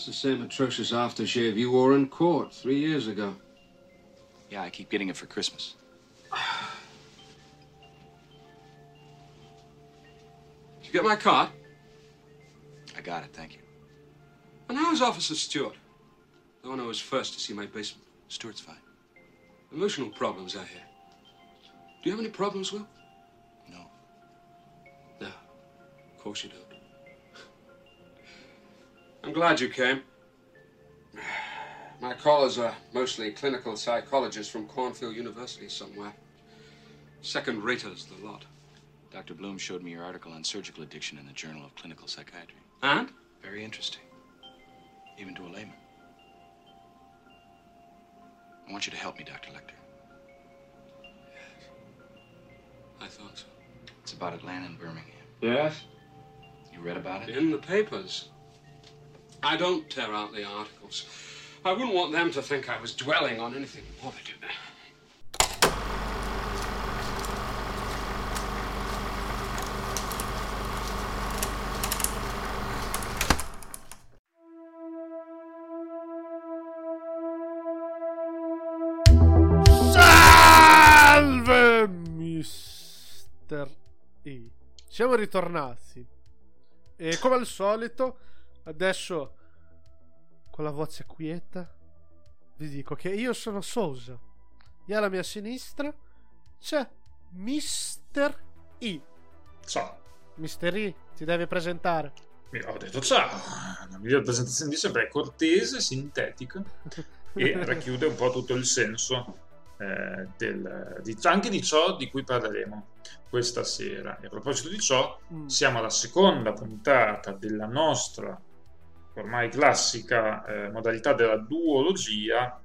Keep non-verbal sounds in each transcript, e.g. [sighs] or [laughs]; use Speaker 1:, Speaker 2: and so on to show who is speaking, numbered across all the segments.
Speaker 1: That's the same atrocious aftershave you wore in court three years ago.
Speaker 2: Yeah, I keep getting it for Christmas. [sighs]
Speaker 1: Did you get my card?
Speaker 2: I got it, thank you.
Speaker 1: And how's Officer Stewart? The one who was first to see my basement.
Speaker 2: Stewart's fine.
Speaker 1: Emotional problems, I hear. Do you have any problems, Will?
Speaker 2: No.
Speaker 1: No. Of course you don't. I'm glad you came. My callers are mostly clinical psychologists from Cornfield University somewhere. Second raters, the lot.
Speaker 2: Dr. Bloom showed me your article on surgical addiction in the Journal of Clinical Psychiatry.
Speaker 1: And?
Speaker 2: Very interesting. Even to a layman. I want you to help me, Dr. Lecter. Yes.
Speaker 1: I thought so.
Speaker 2: It's about Atlanta and Birmingham.
Speaker 1: Yes?
Speaker 2: You read about it?
Speaker 1: In the papers. I don't tear out the articles. I wouldn't want them to think I was dwelling on anything morbid.
Speaker 3: Salve, Mister E. Siamo ritornati. E come al solito, adesso con la voce quieta, vi dico che io sono Sousa. E alla mia sinistra c'è Mister E.
Speaker 4: Ciao.
Speaker 3: Mister E, ti devi presentare.
Speaker 4: Mi- Ho detto ciao. La migliore presentazione di sempre è cortese, sintetica e [laughs] racchiude un po' tutto il senso eh, del- di- anche di ciò di cui parleremo questa sera. E a proposito di ciò,
Speaker 3: Mm.
Speaker 4: siamo alla seconda puntata della nostra ormai classica eh, modalità della duologia,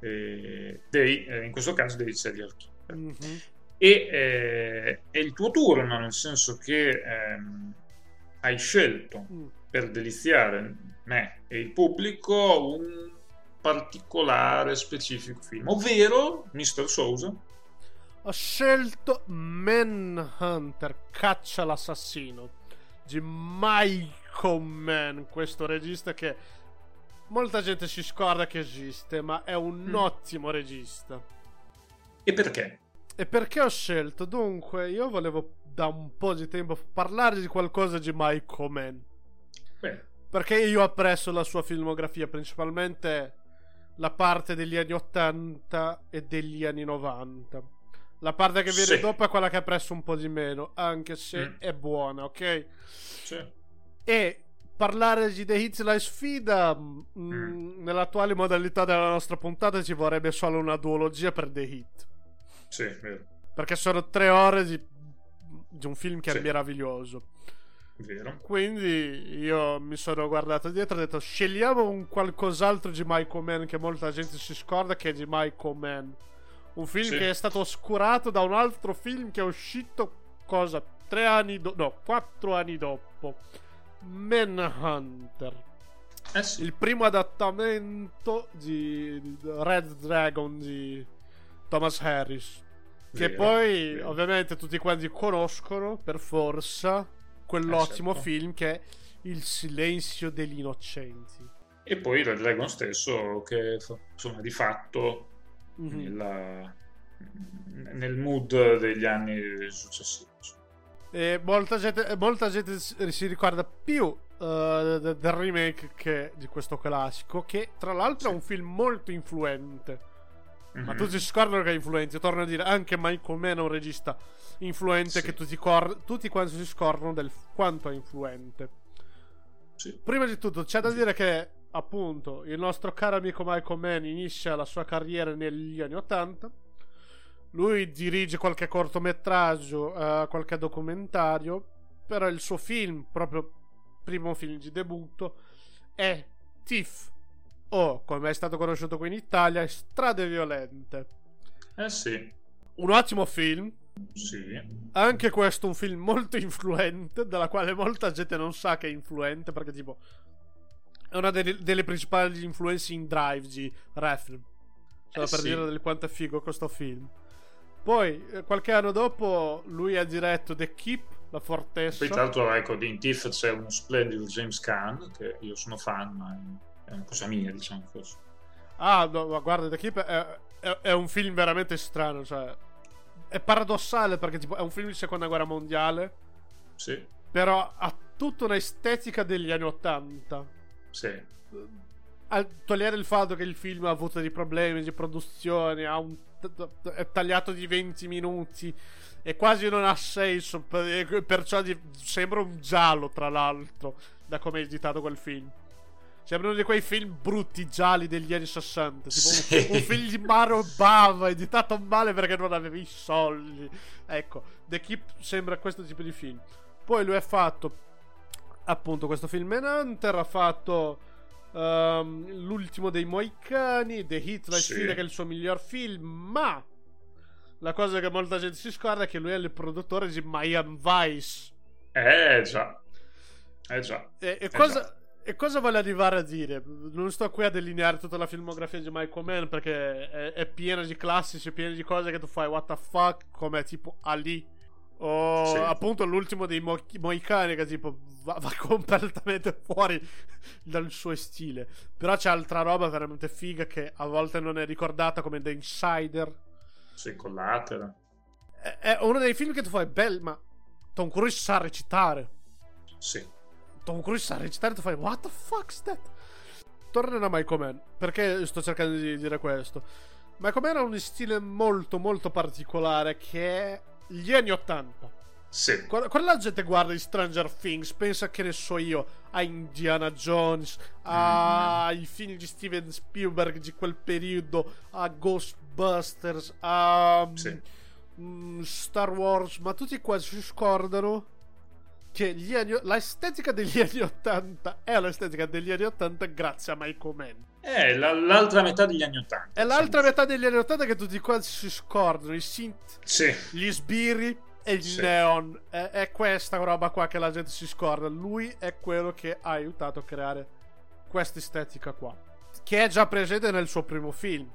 Speaker 4: eh, dei, eh, in questo caso dei serial killer.
Speaker 3: Mhm.
Speaker 4: E eh, è il tuo turno, nel senso che ehm, hai scelto
Speaker 3: Mm.
Speaker 4: per deliziare me e il pubblico un particolare specifico film, ovvero Mr. Sousa.
Speaker 3: Ho scelto Manhunter, caccia l'assassino di Michael Mann, questo regista che molta gente si scorda che esiste, ma è un
Speaker 4: Mm.
Speaker 3: ottimo regista.
Speaker 4: E perché?
Speaker 3: E perché ho scelto? Dunque, io volevo da un po' di tempo parlare di qualcosa di Michael Mann.
Speaker 4: Beh,
Speaker 3: Perché io apprezzo la sua filmografia, principalmente la parte degli anni 80 e degli anni 90. La parte che viene
Speaker 4: Sì.
Speaker 3: dopo è quella che apprezzo un po' di meno, anche se
Speaker 4: Mm.
Speaker 3: è buona, ok?
Speaker 4: sì.
Speaker 3: E parlare di The Hits la sfida, Mm. nell'attuale modalità della nostra puntata ci vorrebbe solo una duologia per The Hit.
Speaker 4: Sì, vero,
Speaker 3: Perché sono tre ore di, di un film che
Speaker 4: Sì.
Speaker 3: è meraviglioso.
Speaker 4: vero.
Speaker 3: Quindi io mi sono guardato dietro e ho detto scegliamo un qualcos'altro di Michael Mann che molta gente si scorda che è di Michael Mann. Un film
Speaker 4: Sì.
Speaker 3: che è stato oscurato da un altro film che è uscito cosa? Tre anni dopo? No, quattro anni dopo. Manhunter.
Speaker 4: Eh sì,
Speaker 3: Il primo adattamento di Red Dragon di Thomas Harris. Che
Speaker 4: Vero,
Speaker 3: poi
Speaker 4: vero.
Speaker 3: ovviamente tutti quanti conoscono per forza quell'ottimo
Speaker 4: certo.
Speaker 3: film che è Il silenzio degli innocenti.
Speaker 4: E poi Red Dragon stesso che insomma di fatto
Speaker 3: Mhm.
Speaker 4: nella- nel mood degli anni successivi.
Speaker 3: E molta gente, molta gente si ricorda più de- del remake che di questo classico, che tra l'altro è
Speaker 4: Sì.
Speaker 3: un film molto influente. Ma
Speaker 4: Mhm.
Speaker 3: tutti si scordano che è influente. Torno a dire, anche Michael Mann è un regista influente
Speaker 4: Sì.
Speaker 3: che tutti, cor- tutti quanti si scordano del quanto è influente.
Speaker 4: Sì.
Speaker 3: Prima di tutto, c'è da dire che, appunto, il nostro caro amico Michael Mann inizia la sua carriera negli anni 80. Lui dirige qualche cortometraggio, eh, qualche documentario. Però il suo film, proprio primo film di debutto, è Thief. O, come è stato conosciuto qui in Italia, Strade Violente.
Speaker 4: Eh sì,
Speaker 3: Un ottimo film.
Speaker 4: sì.
Speaker 3: Anche questo un film molto influente, della quale molta gente non sa che è influente, perché tipo è una delle, delle principali influenze in Drive di Refn. Solo
Speaker 4: Eh
Speaker 3: per
Speaker 4: sì.
Speaker 3: dire del quanto è figo questo film. Poi, eh, qualche anno dopo, lui ha diretto The Keep, la fortezza.
Speaker 4: Poi tra l'altro ecco, in TIFF c'è uno splendido James Caan, che io sono fan, ma è una cosa mia, diciamo forse.
Speaker 3: Ah, no, ma guarda, The Keep è, è, è, un film veramente strano, cioè... È paradossale perché tipo, è un film di seconda guerra mondiale.
Speaker 4: Sì.
Speaker 3: Però ha tutta un'estetica degli anni Ottanta.
Speaker 4: Sì
Speaker 3: a togliere il fatto che il film ha avuto dei problemi di produzione, ha un, è tagliato di 20 minuti e quasi non ha senso, perciò sembra un giallo tra l'altro, da come è editato quel film. Sembra uno di quei film brutti gialli degli anni 60. Tipo sì. un, un, film di Mario Bava editato male perché non avevi i soldi. Ecco, The Keep sembra questo tipo di film. Poi lui ha fatto appunto questo film Manhunter. Ha fatto um, l'ultimo dei Moicani, The Hit, la sì. sfida che è il suo miglior film, ma la cosa che molta gente si scorda è che lui è il produttore di Miami Vice.
Speaker 4: Eh già. Eh già.
Speaker 3: E, e
Speaker 4: eh
Speaker 3: cosa...
Speaker 4: già.
Speaker 3: E cosa vuole arrivare a dire? Non sto qui a delineare tutta la filmografia di Michael Mann perché è, è piena di classici, è piena di cose che tu fai what the fuck, come tipo Ali o sì. appunto l'ultimo dei Mo- Moicani che tipo va, va, [laughs] completamente fuori dal suo stile. Però c'è altra roba veramente figa che a volte non è ricordata come The Insider.
Speaker 4: Sì, Collateral.
Speaker 3: È, è uno dei film che tu fai, bello, ma Tom Cruise sa recitare.
Speaker 4: Sì.
Speaker 3: Tom Cruise sa recitare tu fai, what the fuck's that? A Michael Mann, perché sto cercando di dire questo? Michael Mann ha un stile molto molto particolare che gli anni 80.
Speaker 4: Sì.
Speaker 3: Quando, quando, la gente guarda di Stranger Things, pensa che ne so io a Indiana Jones, ai mm. film di Steven Spielberg di quel periodo, a Ghostbusters, a
Speaker 4: sì.
Speaker 3: um, Star Wars, ma tutti quasi si scordano che anni, l'estetica degli anni 80 è l'estetica degli anni 80 grazie a Michael Mann.
Speaker 4: È la, l'altra metà degli anni 80.
Speaker 3: È l'altra sì. metà degli anni 80 che tutti quasi si scordano. I synth,
Speaker 4: sì.
Speaker 3: gli sbirri e il sì. neon. È, è, questa roba qua che la gente si scorda. Lui è quello che ha aiutato a creare questa estetica qua. Che è già presente nel suo primo film.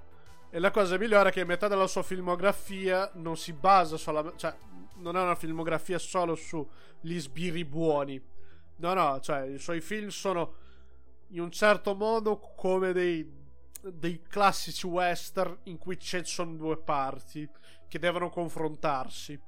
Speaker 3: E la cosa migliore è che metà della sua filmografia non si basa solamente. Cioè, non è una filmografia solo sugli sbirri buoni. No, no, cioè i suoi film sono in un certo modo come dei, dei classici western in cui ci sono due parti che devono confrontarsi.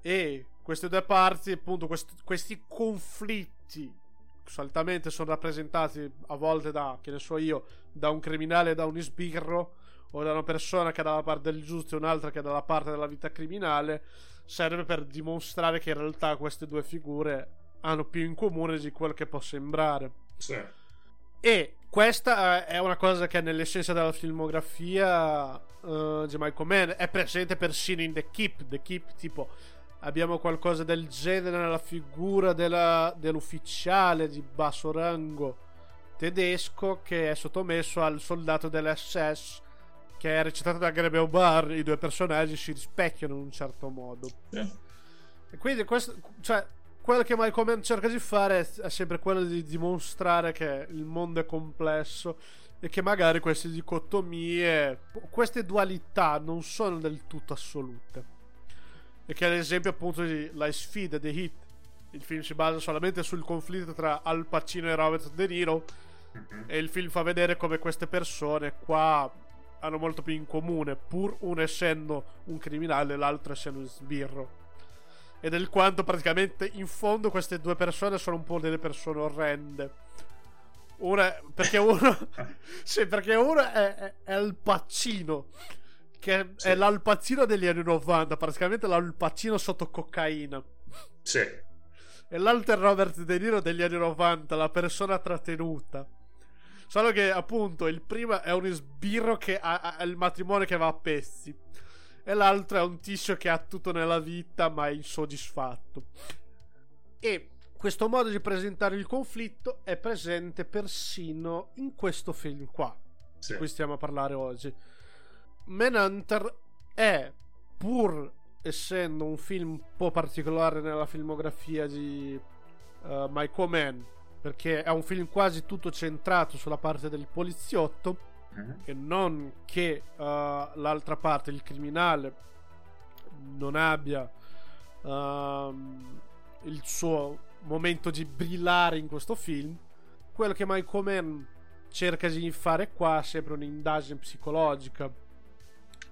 Speaker 3: E queste due parti, appunto, questi, questi conflitti solitamente sono rappresentati a volte da, che ne so io, da un criminale e da un sbirro o da una persona che è dalla parte del giusto e un'altra che è dalla parte della vita criminale serve per dimostrare che in realtà queste due figure hanno più in comune di quello che può sembrare.
Speaker 4: Sì.
Speaker 3: E questa è una cosa che nell'essenza della filmografia uh, di Michael Mann è presente persino in The Keep. The Keep, tipo, abbiamo qualcosa del genere nella figura della, dell'ufficiale di basso rango tedesco che è sottomesso al soldato dell'SS che è recitato da Grebe O'Barr, i due personaggi si rispecchiano in un certo modo. E quindi questo, cioè, quello che Michael Mann cerca di fare è, sempre quello di dimostrare che il mondo è complesso e che magari queste dicotomie, queste dualità non sono del tutto assolute. E che ad esempio appunto la sfida The Hit, il film si basa solamente sul conflitto tra Al Pacino e Robert De Niro mm-hmm. e il film fa vedere come queste persone qua hanno molto più in comune, pur uno essendo un criminale e l'altro essendo un sbirro. E del quanto praticamente in fondo queste due persone sono un po' delle persone orrende. Una, perché [laughs] uno, [laughs] sì, perché uno è, è, è il Pacino, che sì. è l'Alpacino degli anni 90, praticamente l'Alpacino sotto cocaina.
Speaker 4: Sì.
Speaker 3: E l'altro è Robert De Niro degli anni 90, la persona trattenuta. Solo che appunto il primo è un sbirro che ha, ha il matrimonio che va a pezzi. E l'altro è un tizio che ha tutto nella vita ma è insoddisfatto. E questo modo di presentare il conflitto è presente persino in questo film qua.
Speaker 4: Sì.
Speaker 3: Di cui stiamo a parlare oggi. Manhunter è, pur essendo un film un po' particolare nella filmografia di uh, Michael Mann, perché è un film quasi tutto centrato sulla parte del poliziotto uh-huh. e non che uh, l'altra parte, il criminale, non abbia uh, il suo momento di brillare in questo film. Quello che Michael Mann cerca di fare qua è sempre un'indagine psicologica.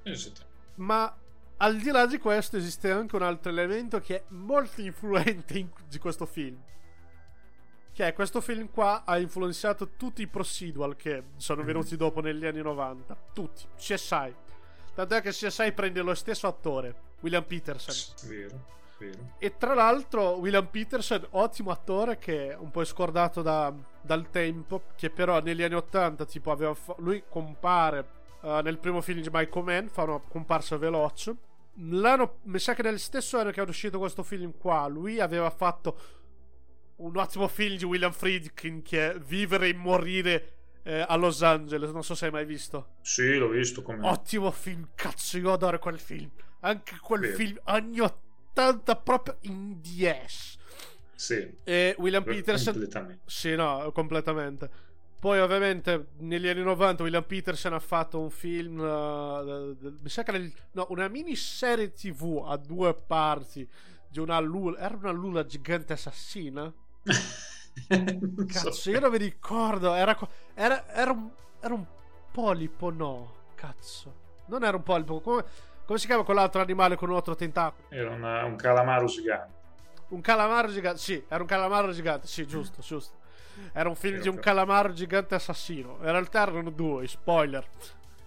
Speaker 4: Esatto.
Speaker 3: Ma al di là di questo esiste anche un altro elemento che è molto influente in, di questo film. Che è questo film qua ha influenzato tutti i procedural che sono venuti dopo negli anni 90. Tutti. CSI. Tant'è che CSI prende lo stesso attore, William Peterson.
Speaker 4: Vero, vero.
Speaker 3: E tra l'altro William Peterson, ottimo attore che è un po' scordato da, dal tempo, che però negli anni 80 tipo aveva fa- lui compare uh, nel primo film di Michael Mann, fa una comparsa veloce. L'anno, mi sa che nel stesso anno che è uscito questo film qua, lui aveva fatto un ottimo film di William Friedkin che è Vivere e morire eh, a Los Angeles. Non so se hai mai visto.
Speaker 4: Sì, l'ho visto come.
Speaker 3: Ottimo film, cazzo, io adoro quel film. Anche quel
Speaker 4: Vero.
Speaker 3: film anni 80 proprio in 10.
Speaker 4: Sì,
Speaker 3: E William Peterson.
Speaker 4: completamente.
Speaker 3: Sì, no, completamente. Poi, ovviamente, negli anni 90 William Peterson ha fatto un film. uh, mi sa che il- no, una miniserie TV a due parti di una lula. Era una lula gigante assassina? [laughs]
Speaker 4: Non so.
Speaker 3: Cazzo, io non mi ricordo. Era, era, era un, era un polipo, no. Cazzo. Non era un polipo. Come, come si chiama quell'altro animale con un altro tentacolo?
Speaker 4: Era una- un calamaro gigante.
Speaker 3: Un calamaro gigante. Sì, era un calamaro gigante. Sì, giusto, giusto. Era un film
Speaker 4: Sì,
Speaker 3: di un calamaro gigante assassino. In realtà erano due, spoiler.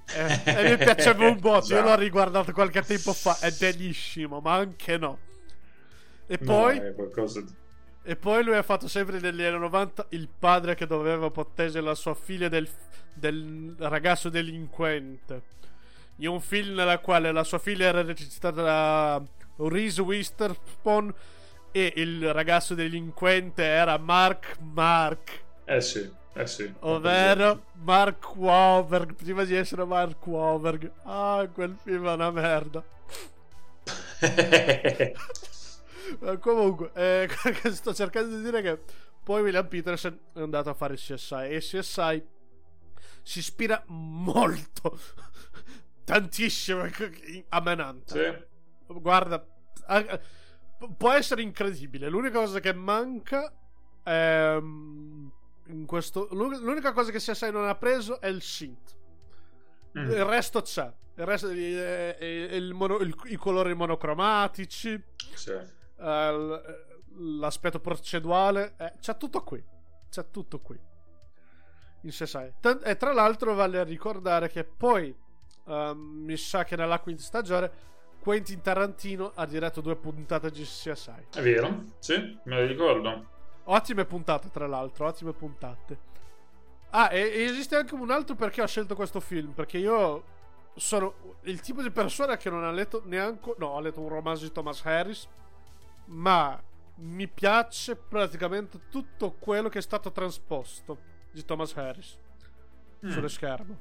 Speaker 3: Eh, e mi piaceva un [laughs] botto. Io l'ho riguardato qualche tempo fa. È bellissimo, ma anche no. E
Speaker 4: No,
Speaker 3: poi.
Speaker 4: è qualcosa di...
Speaker 3: E poi lui ha fatto sempre negli anni 90 il padre che doveva proteggere la sua figlia del, del ragazzo delinquente. In un film nella quale la sua figlia era recitata da Reese Witherspoon e il ragazzo delinquente era Mark Mark,
Speaker 4: Eh sì, eh sì.
Speaker 3: ovvero Mark Wahlberg, prima di essere Mark Wahlberg. Ah, quel film è una merda. [laughs] Eh, Comunque, eh, [laughs] sto cercando di dire che poi William Peterson è andato a fare CSI e CSI si ispira molto, [laughs] tantissimo [laughs] a Manhunt.
Speaker 4: sì.
Speaker 3: Guarda, può essere incredibile. L'unica cosa che manca è. In questo, l'u- l'unica cosa che CSI non ha preso è il synth.
Speaker 4: Mm.
Speaker 3: Il resto c'è. Il resto eh, eh, il mono- il- i colori monocromatici.
Speaker 4: Sì.
Speaker 3: Eh, l'aspetto procedurale. eh, c'è tutto qui. C'è tutto qui. In CSI. Tan- e tra l'altro vale ricordare che poi. ehm, mi sa che nella quinta stagione. Quentin Tarantino ha diretto due puntate di CSI.
Speaker 4: È vero? Sì, me lo ricordo.
Speaker 3: Ottime puntate, tra l'altro, ottime puntate. Ah, e, e esiste anche un altro perché ho scelto questo film. Perché io sono il tipo di persona che non ha letto neanche. No, ho letto un romanzo di Thomas Harris. Ma mi piace praticamente tutto quello che è stato trasposto di Thomas Harris
Speaker 4: Mm.
Speaker 3: sullo schermo.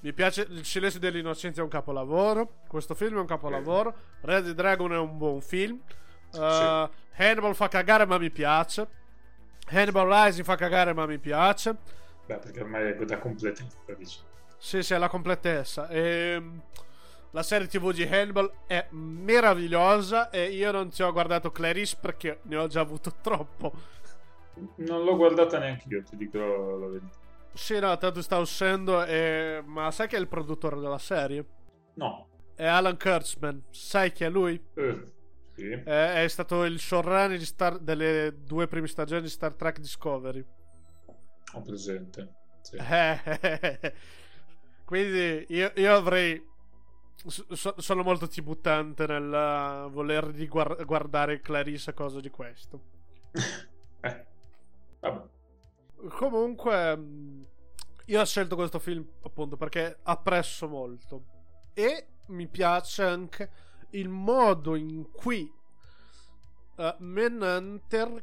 Speaker 3: Mi piace Il silenzio dell'innocenza è un capolavoro. Questo film è un capolavoro. Red Dragon è un buon film. Uh, Hannibal fa cagare, ma mi piace. Hannibal Rising fa cagare, ma mi piace.
Speaker 4: Beh, perché ormai è da completezza, diciamo.
Speaker 3: Sì, sì, è la completezza. Ehm, la serie TV di Hannibal è meravigliosa. E io non ti ho guardato Clarice perché ne ho già avuto troppo.
Speaker 4: Non l'ho guardata neanche io, ti dico la verità.
Speaker 3: Sì, no, tanto sta uscendo. e- Ma sai che è il produttore della serie?
Speaker 4: No.
Speaker 3: È Alan Kurtzman. Sai chi è lui?
Speaker 4: Eh, sì.
Speaker 3: È, è stato il showrunner di Star- delle due prime stagioni di Star Trek Discovery.
Speaker 4: Ho presente. Sì.
Speaker 3: Eh, [laughs] Quindi io, io avrei. So- sono molto tibuttante nel uh, voler riguar- guardare Clarissa cosa di questo. [laughs]
Speaker 4: eh. Vabbè.
Speaker 3: Comunque, mh, io ho scelto questo film appunto perché apprezzo molto. E mi piace anche il modo in cui uh, Manhunter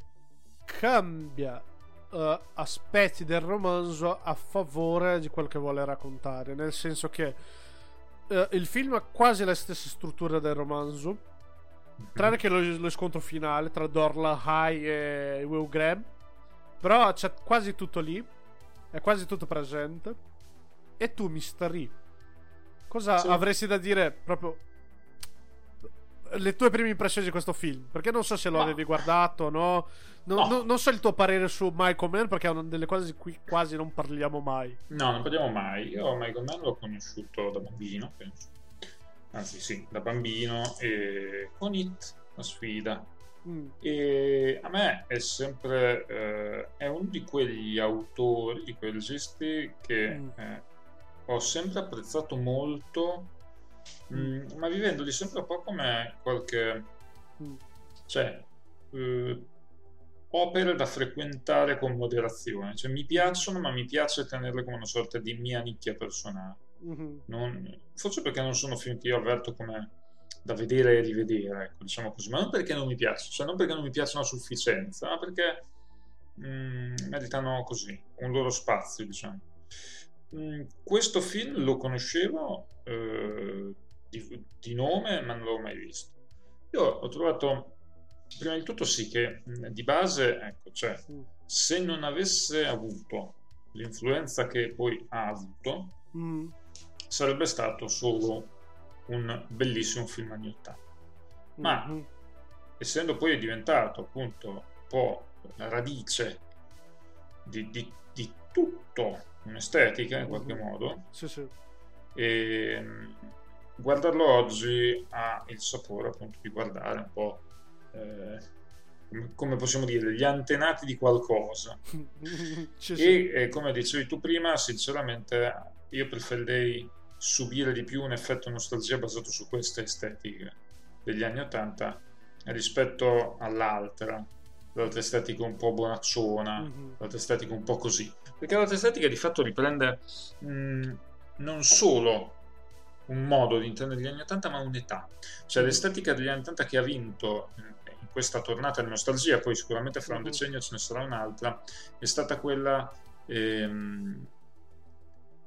Speaker 3: cambia uh, aspetti del romanzo a favore di quel che vuole raccontare. Nel senso che uh, il film ha quasi la stessa struttura del romanzo. Tranne che lo, lo scontro finale tra Dorla High e Will Graham. Però c'è quasi tutto lì. È quasi tutto presente. E tu, Mr. E, cosa
Speaker 4: Sì.
Speaker 3: avresti da dire proprio le tue prime impressioni di questo film? Perché non so se lo
Speaker 4: Ma-
Speaker 3: avevi guardato, no? Non,
Speaker 4: No.
Speaker 3: non- non so il tuo parere su Michael Mann perché è una delle cose di cui quasi non parliamo mai.
Speaker 4: No, non parliamo mai. Io Michael Mann l'ho conosciuto da bambino, penso. Anzi, sì, da bambino e con It, la sfida.
Speaker 3: Mm,
Speaker 4: E a me è sempre eh, è uno di quegli autori, di quei registi che
Speaker 3: Mm.
Speaker 4: eh, ho sempre apprezzato molto, mm, ma vivendoli sempre un po' come qualche
Speaker 3: mm,
Speaker 4: cioè eh, opere da frequentare con moderazione. Cioè, mi piacciono, ma mi piace tenerle come una sorta di mia nicchia personale.
Speaker 3: mhm,
Speaker 4: Non- forse perché non sono film che io avverto come da vedere e rivedere, ecco, diciamo così, ma non perché non mi piacciono, cioè non perché non mi piacciono a sufficienza, ma perché mm, meritano così un loro spazio, diciamo. Mm, questo film lo conoscevo eh, di, di nome, ma non l'avevo mai visto. Io ho trovato, prima di tutto, sì, che di base, ecco, cioè,
Speaker 3: mm,
Speaker 4: se non avesse avuto l'influenza che poi ha avuto,
Speaker 3: mm,
Speaker 4: sarebbe stato solo un bellissimo film anni 80. Ma-
Speaker 3: mhm,
Speaker 4: Essendo poi diventato appunto un po' la radice di, di- di tutto un'estetica in qualche
Speaker 3: Mhm.
Speaker 4: modo,
Speaker 3: Sì, sì.
Speaker 4: e mm, guardarlo oggi ha il sapore appunto di guardare un po' eh, come- possiamo dire gli antenati di qualcosa. [laughs]
Speaker 3: Sì.
Speaker 4: e eh, come dicevi tu prima sinceramente io preferirei subire di più un effetto nostalgia basato su queste estetiche degli anni 80 rispetto all'altra. L'altra estetica un po' bonacciona
Speaker 3: Mhm,
Speaker 4: l'altra estetica un po' così. Perché l'altra estetica di fatto riprende mh, non solo un modo di intendere gli anni 80 ma un'età. Cioè l'estetica degli anni 80 che ha vinto eh, in questa tornata di nostalgia poi sicuramente fra un
Speaker 3: Mhm.
Speaker 4: decennio ce ne sarà un'altra è stata quella ehm,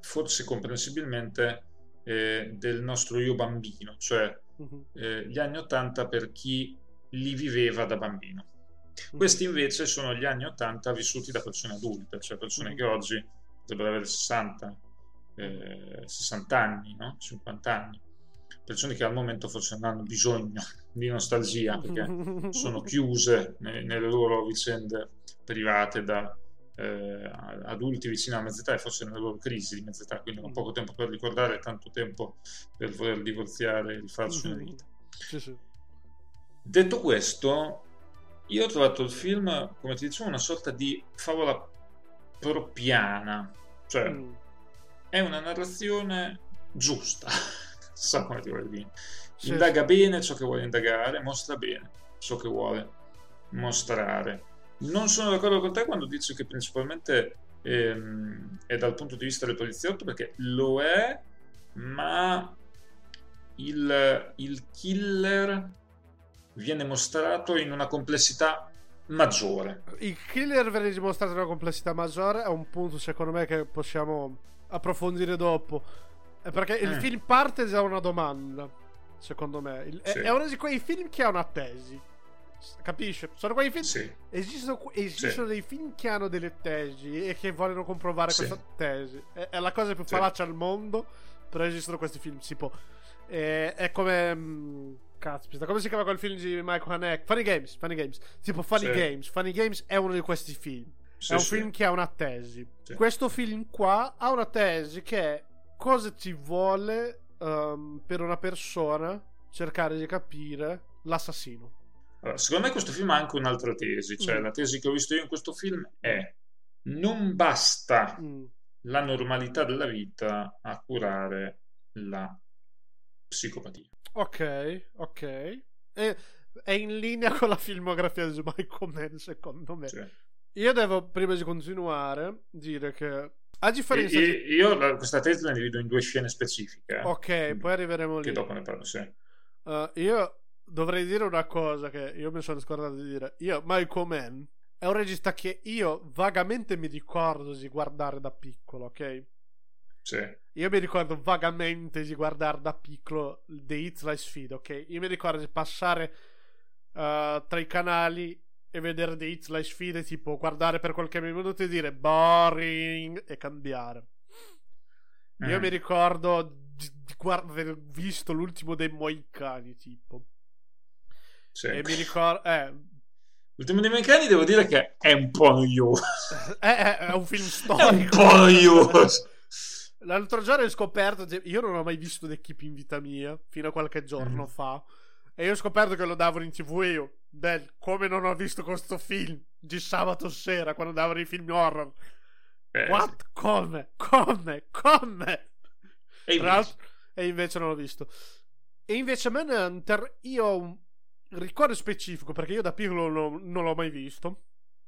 Speaker 4: forse comprensibilmente eh, del nostro io bambino. Cioè
Speaker 3: mhm,
Speaker 4: eh, gli anni 80 per chi li viveva da bambino.
Speaker 3: Mhm.
Speaker 4: questi invece sono gli anni 80 vissuti da persone adulte, cioè persone che oggi potrebbero avere 60, eh, 60 anni, no? 50 anni. Persone che al momento forse non hanno bisogno [laughs] di nostalgia perché [laughs] sono chiuse ne- nelle loro vicende private da eh, adulti vicini alla mezz'età e forse nelle loro crisi di mezz'età, quindi hanno poco tempo per ricordare e tanto tempo per voler divorziare e rifarsi una vita.
Speaker 3: Sì, sì.
Speaker 4: Detto questo, io ho trovato il film, come ti dicevo, una sorta di favola propiana, cioè
Speaker 3: Mm,
Speaker 4: è una narrazione giusta, [laughs] so come ti voglio dire.
Speaker 3: sì,
Speaker 4: Indaga bene ciò che vuole indagare, mostra bene ciò che vuole mostrare. Non sono d'accordo con te quando dici che principalmente ehm, è dal punto di vista del poliziotto, perché lo è, ma il, il killer viene mostrato in una complessità maggiore.
Speaker 3: Il killer viene dimostrato una complessità maggiore. È un punto, secondo me, che possiamo approfondire dopo. È perché il
Speaker 4: Mm.
Speaker 3: film parte da una domanda. Secondo me, Il- è-
Speaker 4: Sì.
Speaker 3: è uno di quei film che ha una tesi. Capisci? Sono quei film.
Speaker 4: Sì,
Speaker 3: Esistono, esistono dei film che hanno delle tesi e che vogliono comprovare
Speaker 4: Sì.
Speaker 3: questa tesi. È, è la cosa più
Speaker 4: Sì.
Speaker 3: fallace al mondo. Però esistono questi film. Tipo, eh, è come. mm, Caspita, come si chiama quel film di Michael Haneke? Funny Games. Funny Games. Tipo, Funny
Speaker 4: Sì.
Speaker 3: Games. Funny Games è uno di questi film.
Speaker 4: Sì,
Speaker 3: è un
Speaker 4: sì.
Speaker 3: film che ha una tesi.
Speaker 4: Sì.
Speaker 3: Questo film qua ha una tesi che è cosa ci vuole ehm, per una persona cercare di capire l'assassino.
Speaker 4: Allora, secondo me questo film ha anche un'altra tesi, cioè
Speaker 3: Mm.
Speaker 4: la tesi che ho visto io in questo film è non basta
Speaker 3: Mm,
Speaker 4: la normalità della vita a curare la psicopatia.
Speaker 3: Ok, ok. E- è in linea con la filmografia di Michael Mann, secondo me.
Speaker 4: Cioè,
Speaker 3: Io devo, prima di continuare, dire che a differenza
Speaker 4: e-
Speaker 3: di...
Speaker 4: io la- questa tesi la divido in due scene specifiche.
Speaker 3: Ok, poi arriveremo
Speaker 4: che
Speaker 3: lì.
Speaker 4: dopo ne parlo, sì.
Speaker 3: Uh, io dovrei dire una cosa che io mi sono scordato di dire. Io, Michael Mann, è un regista che io vagamente mi ricordo di guardare da piccolo, ok?
Speaker 4: sì.
Speaker 3: Io mi ricordo vagamente di guardare da piccolo The Hits Like Sfid, ok? Io mi ricordo di passare uh, tra i canali e vedere Hits Like Sfid e tipo guardare per qualche minuto e dire boring e cambiare. Io
Speaker 4: Mm.
Speaker 3: mi ricordo di, di guard- aver visto l'ultimo dei Moicani, tipo.
Speaker 4: Sì.
Speaker 3: E mi ricordo... Eh,
Speaker 4: L'ultimo dei meccani devo dire che è un po' noioso.
Speaker 3: è, [laughs] è- è un film [laughs]
Speaker 4: È un
Speaker 3: storico.
Speaker 4: po' noioso. [laughs]
Speaker 3: L'altro giorno ho scoperto, io non ho mai visto The Keep in vita mia, fino a qualche giorno
Speaker 4: Mm.
Speaker 3: fa. E io ho scoperto che lo davano in tv e io, beh, come non ho visto questo film di sabato sera quando davano i film horror.
Speaker 4: Eh,
Speaker 3: What? Come? Come? Come?
Speaker 4: E
Speaker 3: l'altro- e invece non l'ho visto. E invece Manhunter io ho un ricordo specifico perché io da piccolo non, non l'ho mai visto.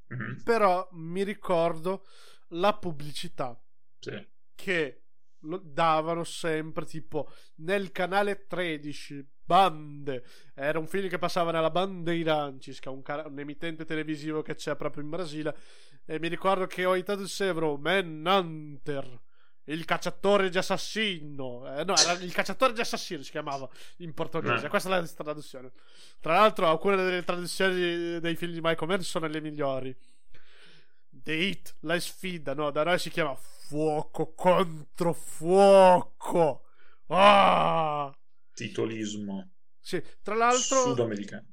Speaker 4: Mhm,
Speaker 3: Però mi ricordo la pubblicità
Speaker 4: sì.
Speaker 3: che davano sempre tipo nel canale 13 Bande era un film che passava nella Bandeirantes che è un, cara- un emittente televisivo che c'è proprio in Brasile e mi ricordo che ogni tanto dicevano Manhunter il cacciatore di assassino eh, no era il cacciatore di assassino si chiamava in portoghese
Speaker 4: Eh.
Speaker 3: questa è la traduzione tra l'altro alcune delle traduzioni dei film di Michael Mann sono le migliori The Hit, la sfida, no, da noi si chiama fuoco contro fuoco. Ah!
Speaker 4: Titolismo
Speaker 3: Sì, tra l'altro,
Speaker 4: sudamericano.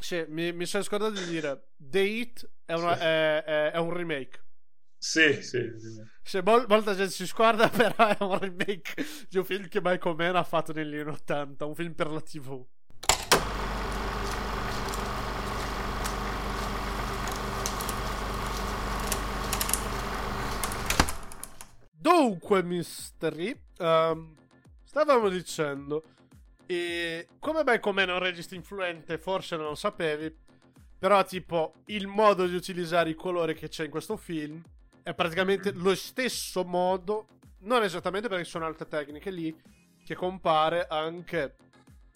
Speaker 3: sì, mi, mi sono scordato di dire, The Hit è, una-
Speaker 4: Sì.
Speaker 3: è- è- è un remake.
Speaker 4: Sì, sì, sì.
Speaker 3: Se mol- molta gente si scorda, [laughs] però è un remake di un film che Michael Mann ha fatto negli anni 80, un film per la TV. Dunque, Mystery, ehm, stavamo dicendo, e come Michael Mann è un regista influente, forse non lo sapevi, però tipo il modo di utilizzare i colori che c'è in questo film è praticamente lo stesso modo, non esattamente perché ci sono altre tecniche lì, che compare anche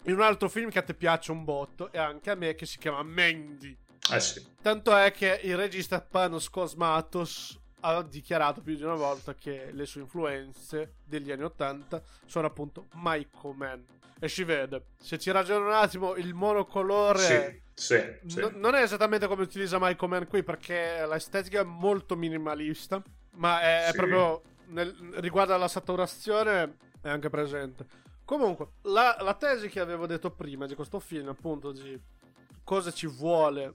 Speaker 3: in un altro film che a te piace un botto e anche a me che si chiama Mandy.
Speaker 4: Eh sì.
Speaker 3: Tanto è che il regista Panos Cosmatos ha dichiarato più di una volta che le sue influenze degli anni 80 sono appunto Michael Mann. E si vede, se ci ragiona un attimo, il monocolore
Speaker 4: Sì, sì, sì.
Speaker 3: No- non è esattamente come utilizza Michael Mann qui perché l'estetica è molto minimalista, ma è, è proprio nel- riguardo alla saturazione è anche presente. Comunque, la, la tesi che avevo detto prima di questo film, appunto, di cosa ci vuole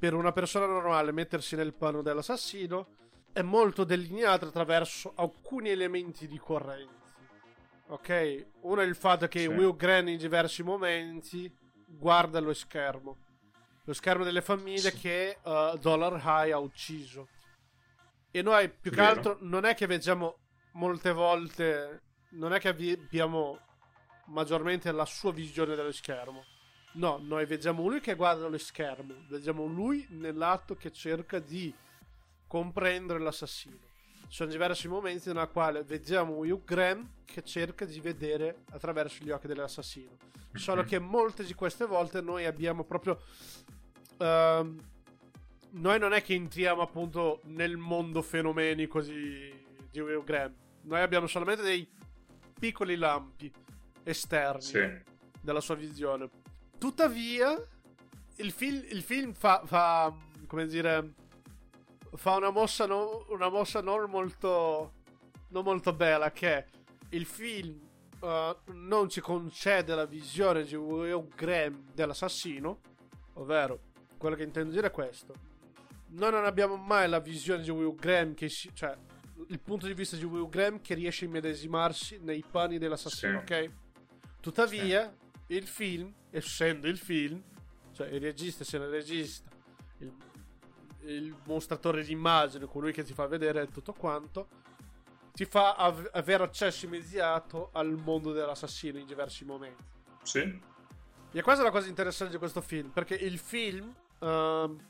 Speaker 3: per una persona normale mettersi nel panno dell'assassino, è molto delineata attraverso alcuni elementi ricorrenti. Ok? Uno è il fatto che
Speaker 4: Sì.
Speaker 3: Will Grant in diversi momenti guarda lo schermo. Lo schermo delle famiglie
Speaker 4: Sì.
Speaker 3: che uh, Dollar High ha ucciso. E noi più che
Speaker 4: Vero.
Speaker 3: altro non è che vediamo molte volte, non è che abbi- abbiamo maggiormente la sua visione dello schermo. No, noi vediamo lui che guarda lo schermo, vediamo lui nell'atto che cerca di comprendere l'assassino. Ci sono diversi momenti nella quale vediamo Hugh Graham che cerca di vedere attraverso gli occhi dell'assassino. Solo che molte di queste volte noi abbiamo proprio. ehm, noi non è che entriamo appunto nel mondo fenomenico di, di Hugh Graham. Noi abbiamo solamente dei piccoli lampi esterni
Speaker 4: Sì.
Speaker 3: della sua visione. Tuttavia, il, fil- il film fa, fa, come dire, fa una mossa, no- una mossa non molto, non molto bella, che il film eh, non ci concede la visione di Will Graham dell'assassino, ovvero, quello che intendo dire è questo. Noi non abbiamo mai la visione di Will Graham che si, cioè, il punto di vista di Will Graham che riesce a immedesimarsi nei panni dell'assassino,
Speaker 4: Sì.
Speaker 3: ok? Tuttavia, il film, essendo il film, cioè il regista essendo il regista, il, il mostratore di immagine, colui che ti fa vedere tutto quanto, ti fa av- avere accesso immediato al mondo dell'assassino in diversi momenti.
Speaker 4: Sì.
Speaker 3: E questa è la cosa interessante di questo film, perché il film ehm,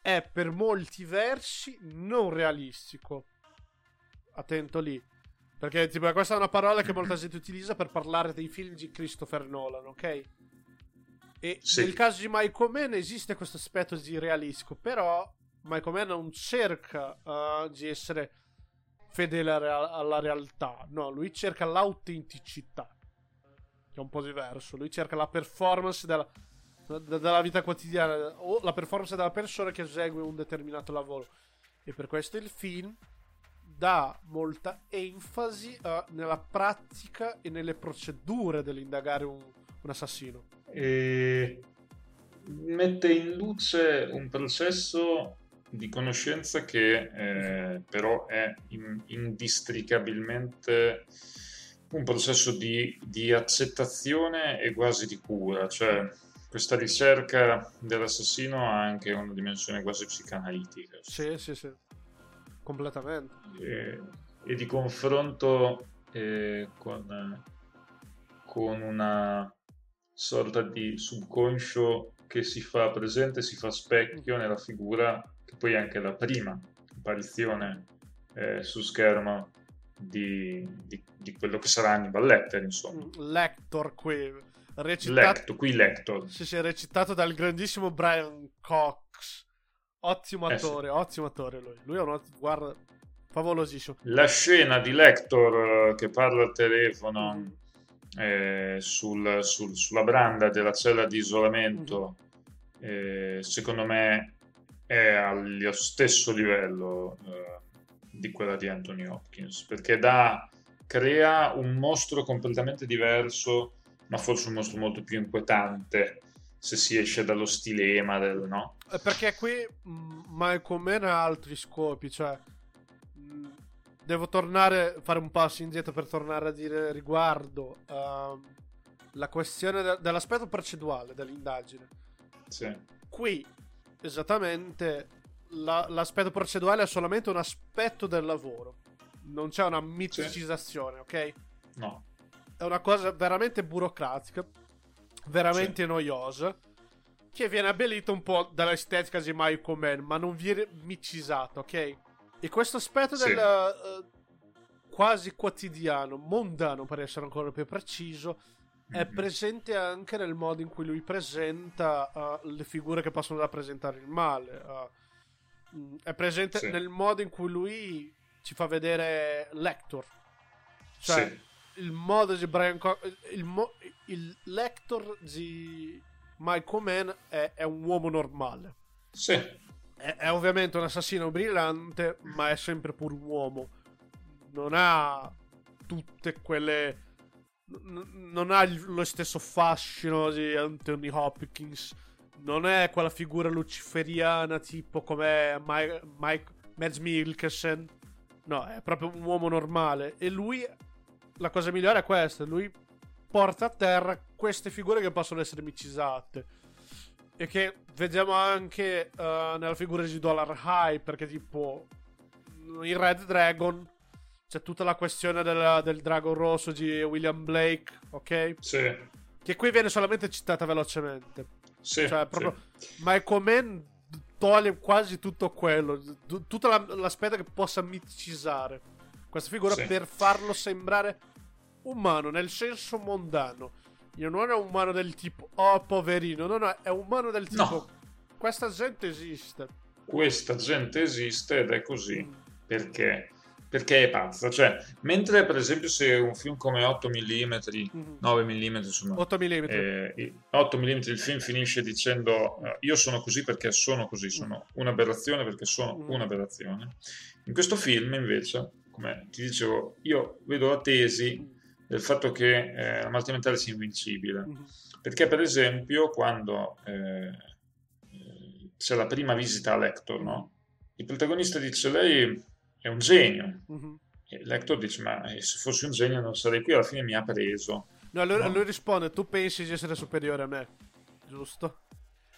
Speaker 3: è per molti versi non realistico. Attento lì. Perché tipo, questa è una parola che molta gente utilizza per parlare dei film di Christopher Nolan, ok? E
Speaker 4: Sì.
Speaker 3: nel caso di Michael Mann esiste questo aspetto di realistico, però Michael Mann non cerca eh, di essere fedele alla rea- alla realtà, no, lui cerca l'autenticità che è un po' diverso. Lui cerca la performance della, de- della vita quotidiana o la performance della persona che esegue un determinato lavoro. E per questo il film dà molta enfasi eh, nella pratica e nelle procedure dell'indagare un, un assassino.
Speaker 4: E mette in luce un processo di conoscenza che eh, però è in, indistricabilmente un processo di, di, accettazione e quasi di cura, cioè questa ricerca dell'assassino ha anche una dimensione quasi psicanalitica.
Speaker 3: Sì, sì, sì, completamente.
Speaker 4: E, e di confronto eh, con, con una sorta di subconscio che si fa presente, si fa specchio nella figura che poi è anche la prima apparizione eh, su schermo di, di, di, quello che sarà Hannibal Lecter, insomma.
Speaker 3: Mm, Lector qui,
Speaker 4: recitato, Lector, qui Lector.
Speaker 3: Sì, sì, recitato dal grandissimo Brian Cox. Ottimo attore, eh sì. ottimo attore lui. Lui è un ottimo, guarda, favolosissimo.
Speaker 4: La scena di Lector eh, che parla al telefono mm. eh, sul, sul, sulla branda della cella di isolamento, mm. eh, secondo me è allo stesso livello eh, di quella di Anthony Hopkins, perché da, crea un mostro completamente diverso, ma forse un mostro molto più inquietante se si esce dallo stilema del no.
Speaker 3: Eh, perché qui Michael Mann ha altri scopi, cioè devo tornare, fare un passo indietro per tornare a dire riguardo uh, la questione de- dell'aspetto procedurale dell'indagine.
Speaker 4: Sì.
Speaker 3: Qui esattamente la, l'aspetto procedurale è solamente un aspetto del lavoro. Non c'è una miticizzazione, sì. ok?
Speaker 4: No.
Speaker 3: È una cosa veramente burocratica, veramente sì. noiosa, che viene abbellita un po' dall'estetica di Michael Mann, ma non viene micizzato, ok? E questo aspetto sì. del uh, quasi quotidiano, mondano per essere ancora più preciso, è mhm. presente anche nel modo in cui lui presenta uh, le figure che possono rappresentare il male. Uh, è presente sì. nel modo in cui lui ci fa vedere Lector. Cioè, sì. il modo di Brian Co- il, mo- il Lector di Michael Mann è, è un uomo normale.
Speaker 4: Sì.
Speaker 3: È, è ovviamente un assassino brillante, ma è sempre pur un uomo. Non ha tutte quelle non ha lo stesso fascino di Anthony Hopkins. Non è quella figura luciferiana tipo come Mike, Mike Mads Mikkelsen. No, è proprio un uomo normale. E lui, la cosa migliore è questa: lui porta a terra queste figure che possono essere micizzate. E che vediamo anche uh, nella figura di Dollar High. Perché, tipo, in Red Dragon c'è tutta la questione del, del drago rosso di William Blake, ok?
Speaker 4: Sì.
Speaker 3: Che qui viene solamente citata velocemente.
Speaker 4: Sì.
Speaker 3: Cioè, proprio. Sì. Michael Mann toglie quasi tutto quello. Tutto la, l'aspetto che possa miticizzare questa figura sì. per farlo sembrare umano, nel senso mondano. Io non è umano del tipo, oh poverino, no, no, è umano del tipo, no. questa gente esiste.
Speaker 4: Questa gente esiste ed è così. Mm. Perché? perché è pazza. Cioè, mentre per esempio se un film come 8 mm, 9 mm, insomma,
Speaker 3: 8 mm,
Speaker 4: eh, 8 mm il film finisce dicendo uh, io sono così perché sono così, sono un'aberrazione perché sono mm. un'aberrazione. In questo film invece, come ti dicevo, io vedo la tesi del fatto che eh, la malattia mentale sia invincibile. Mm. Perché per esempio quando eh, eh, c'è la prima visita a Lector, no? il protagonista dice lei è un genio. Uh-huh. E Lector dice, ma eh, se fossi un genio non sarei qui, alla fine mi ha preso.
Speaker 3: No, allora no? lui risponde, tu pensi di essere superiore a me, giusto?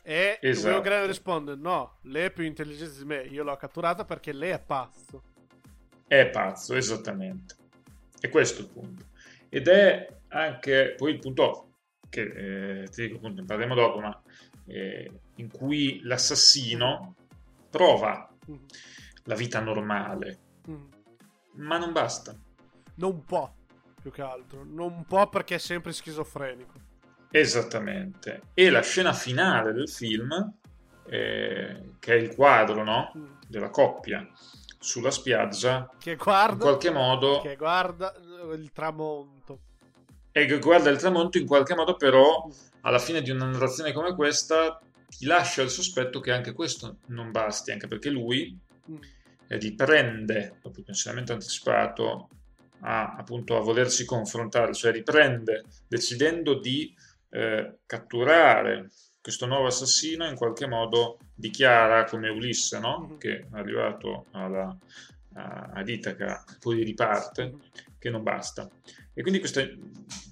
Speaker 3: E esatto. Will Graham risponde, no, lei è più intelligente di me, io l'ho catturata perché lei è pazzo.
Speaker 4: È pazzo, esattamente. E questo è il punto. Ed è anche poi il punto che eh, ti dico appunto, ne parleremo dopo, ma eh, in cui l'assassino prova. Uh-huh la vita normale. Mm. Ma non basta.
Speaker 3: Non può, più che altro. Non può perché è sempre schizofrenico.
Speaker 4: Esattamente. E la scena finale del film, eh, che è il quadro, no? Mm. Della coppia sulla spiaggia,
Speaker 3: che guarda,
Speaker 4: in qualche modo...
Speaker 3: Che guarda il tramonto.
Speaker 4: E che guarda il tramonto, in qualche modo però, alla fine di una narrazione come questa, ti lascia il sospetto che anche questo non basti, anche perché lui mm riprende, dopo il pensionamento anticipato, a, appunto, a volersi confrontare, cioè riprende decidendo di eh, catturare questo nuovo assassino in qualche modo dichiara come Ulisse, no?
Speaker 3: Mhm.
Speaker 4: che è arrivato alla, ad Itaca, poi riparte, che non basta. E quindi questo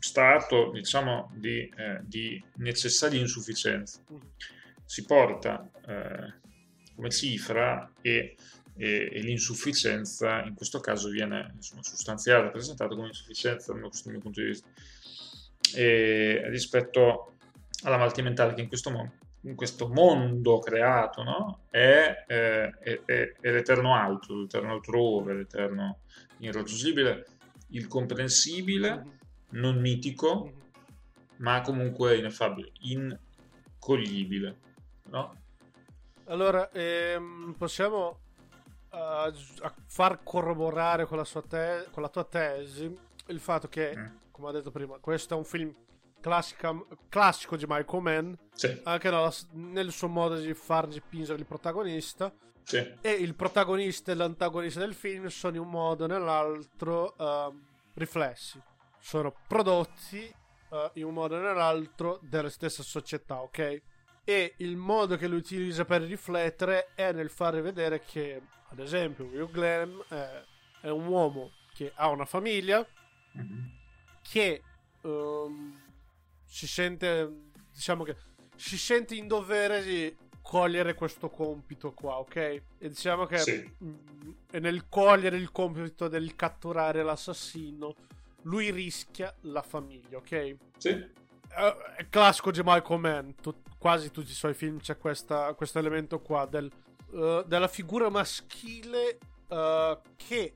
Speaker 4: stato, diciamo, di, eh, di necessaria insufficienza si porta eh, come cifra e, e- e l'insufficienza in questo caso viene insomma, sostanziata, presentata come insufficienza da questo mio punto di vista e rispetto alla malattia mentale che in questo, mo- questo mondo creato no? è, eh, è- è- è l'eterno altro, l'eterno altrove, l'eterno irraggiungibile, il comprensibile, non mitico, ma comunque ineffabile, incoglibile. No?
Speaker 3: Allora, ehm, possiamo a- far corroborare con la, sua te- con la tua tesi il fatto che,
Speaker 4: Mm.
Speaker 3: come ho detto prima, questo è un film classica- classico di Michael Mann,
Speaker 4: Sì,
Speaker 3: anche nella- nel suo modo di far dipingere il protagonista.
Speaker 4: sì,
Speaker 3: E il protagonista e l'antagonista del film sono in un modo o nell'altro ehm, riflessi. Sono prodotti eh, in un modo o nell'altro della stessa società, ok? E il modo che lui utilizza per riflettere è nel fare vedere che, ad esempio, Will Glenn è, è un uomo che ha una famiglia,
Speaker 4: Mhm.
Speaker 3: che ehm, si sente diciamo che si sente in dovere di cogliere questo compito qua ok? E diciamo che
Speaker 4: Sì.
Speaker 3: nel cogliere il compito del catturare l'assassino lui rischia la famiglia ok?
Speaker 4: Sì,
Speaker 3: Eh, è classico di Michael Mann tu- quasi tutti i suoi film c'è questa- questo elemento qua del, eh, della figura maschile eh, che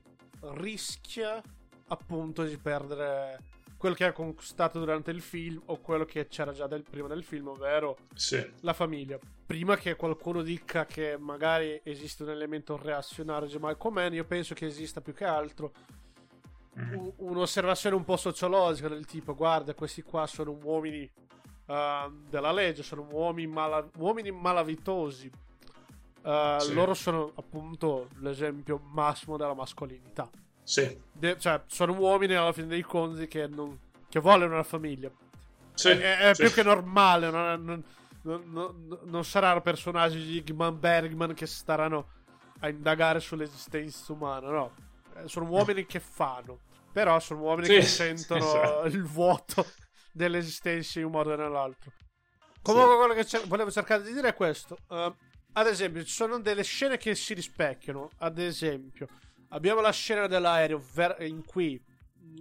Speaker 3: rischia appunto di perdere quello che ha conquistato durante il film o quello che c'era già del, prima del film ovvero
Speaker 4: sì,
Speaker 3: la famiglia. Prima che qualcuno dica che magari esiste un elemento reazionario di Michael Mann io penso che esista più che altro u- un'osservazione un po' sociologica del tipo guarda questi qua sono uomini uh, della legge sono uomini, mala- uomini malavitosi. Uh,
Speaker 4: Sì.
Speaker 3: loro sono appunto l'esempio massimo della mascolinità
Speaker 4: sì,
Speaker 3: De- cioè sono uomini alla fine dei conti che, non, che vogliono una famiglia.
Speaker 4: Sì,
Speaker 3: è, è
Speaker 4: sì.
Speaker 3: più che normale non, non- non- non- saranno personaggi di Igman Bergman che staranno a indagare sull'esistenza umana no. Eh, sono uomini che fanno però sono uomini
Speaker 4: Sì,
Speaker 3: che sentono il vuoto dell'esistenza in un modo o nell'altro. Comunque quello che cer- volevo cercare di dire è questo Eh, ad esempio ci sono delle scene che si rispecchiano ad esempio abbiamo la scena dell'aereo ver- in cui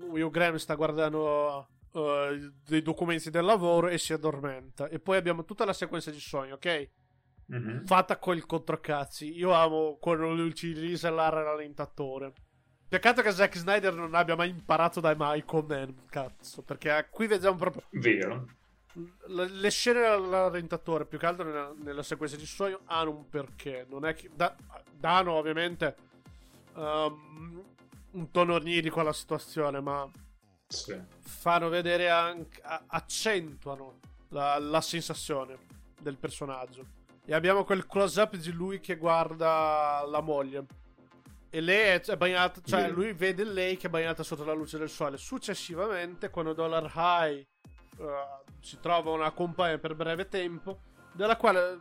Speaker 3: Will Graham sta guardando eh, dei documenti del lavoro e si addormenta. E poi abbiamo tutta la sequenza di sogni, ok?
Speaker 4: Mhm.
Speaker 3: Fatta con il controcazzi. Io amo quando lui utilizza il rallentatore. Peccato che Zack Snyder non abbia mai imparato dai Michael Mann, cazzo. Perché eh, qui vediamo proprio
Speaker 4: Vero.
Speaker 3: le, le scene del rallentatore, più che altro nella, nella sequenza di sogno, hanno un perché. Non è che da- danno ovviamente ehm, un tono onirico alla situazione, ma
Speaker 4: Sì.
Speaker 3: fanno vedere anche accentuano la, la sensazione del personaggio e abbiamo quel close up di lui che guarda la moglie e lei è, è bagnata cioè
Speaker 4: Vero.
Speaker 3: lui vede lei che è bagnata sotto la luce del sole successivamente quando Dollar High eh, si trova una compagna per breve tempo della quale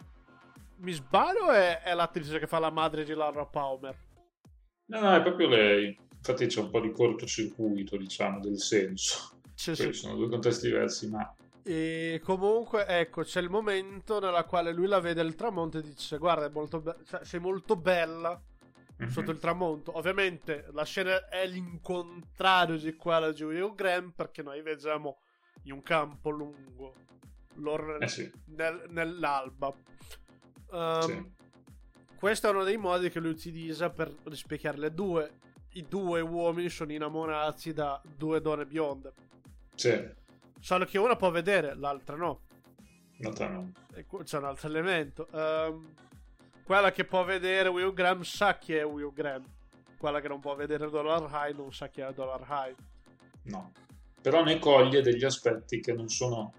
Speaker 3: mi sbaglio è, è l'attrice che fa la madre di Laura Palmer
Speaker 4: No, no, è proprio lei. Infatti c'è un po' di cortocircuito, diciamo, del senso. Poi
Speaker 3: sì.
Speaker 4: sono due contesti diversi, ma
Speaker 3: E comunque, ecco, c'è il momento nella quale lui la vede al tramonto e dice: Guarda, è molto be- cioè, sei molto bella
Speaker 4: Mhm.
Speaker 3: sotto il tramonto. Ovviamente la scena è l'incontrario di quella di Will Graham perché noi vediamo in un campo lungo
Speaker 4: Eh sì.
Speaker 3: nel- nell'alba. Um,
Speaker 4: Sì.
Speaker 3: Questo è uno dei modi che lui utilizza per rispecchiare le due. I due uomini sono innamorati da due donne bionde.
Speaker 4: Sì.
Speaker 3: Solo che una può vedere, l'altra no.
Speaker 4: Nota no.
Speaker 3: C'è un altro elemento. Ehm, quella che può vedere Will Graham sa chi è Will Graham. Quella che non può vedere Dollar High non sa chi è Dollar High.
Speaker 4: No. Però ne coglie degli aspetti che non sono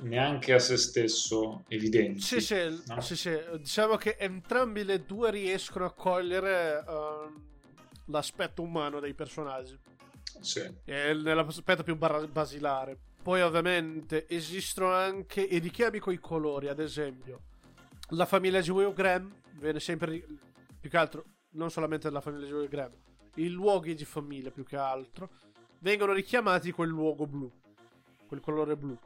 Speaker 4: neanche a se stesso evidenti.
Speaker 3: Sì, sì,
Speaker 4: no?
Speaker 3: sì, sì. Diciamo che entrambi le due riescono a cogliere ehm, l'aspetto umano dei personaggi.
Speaker 4: Sì.
Speaker 3: E nell'aspetto più bar- basilare. poi ovviamente esistono anche i richiami con i colori, ad esempio. La famiglia di Will Graham viene sempre, più che altro, non solamente la famiglia di Will Graham, i luoghi di famiglia più che altro, vengono richiamati quel luogo blu, quel colore blu.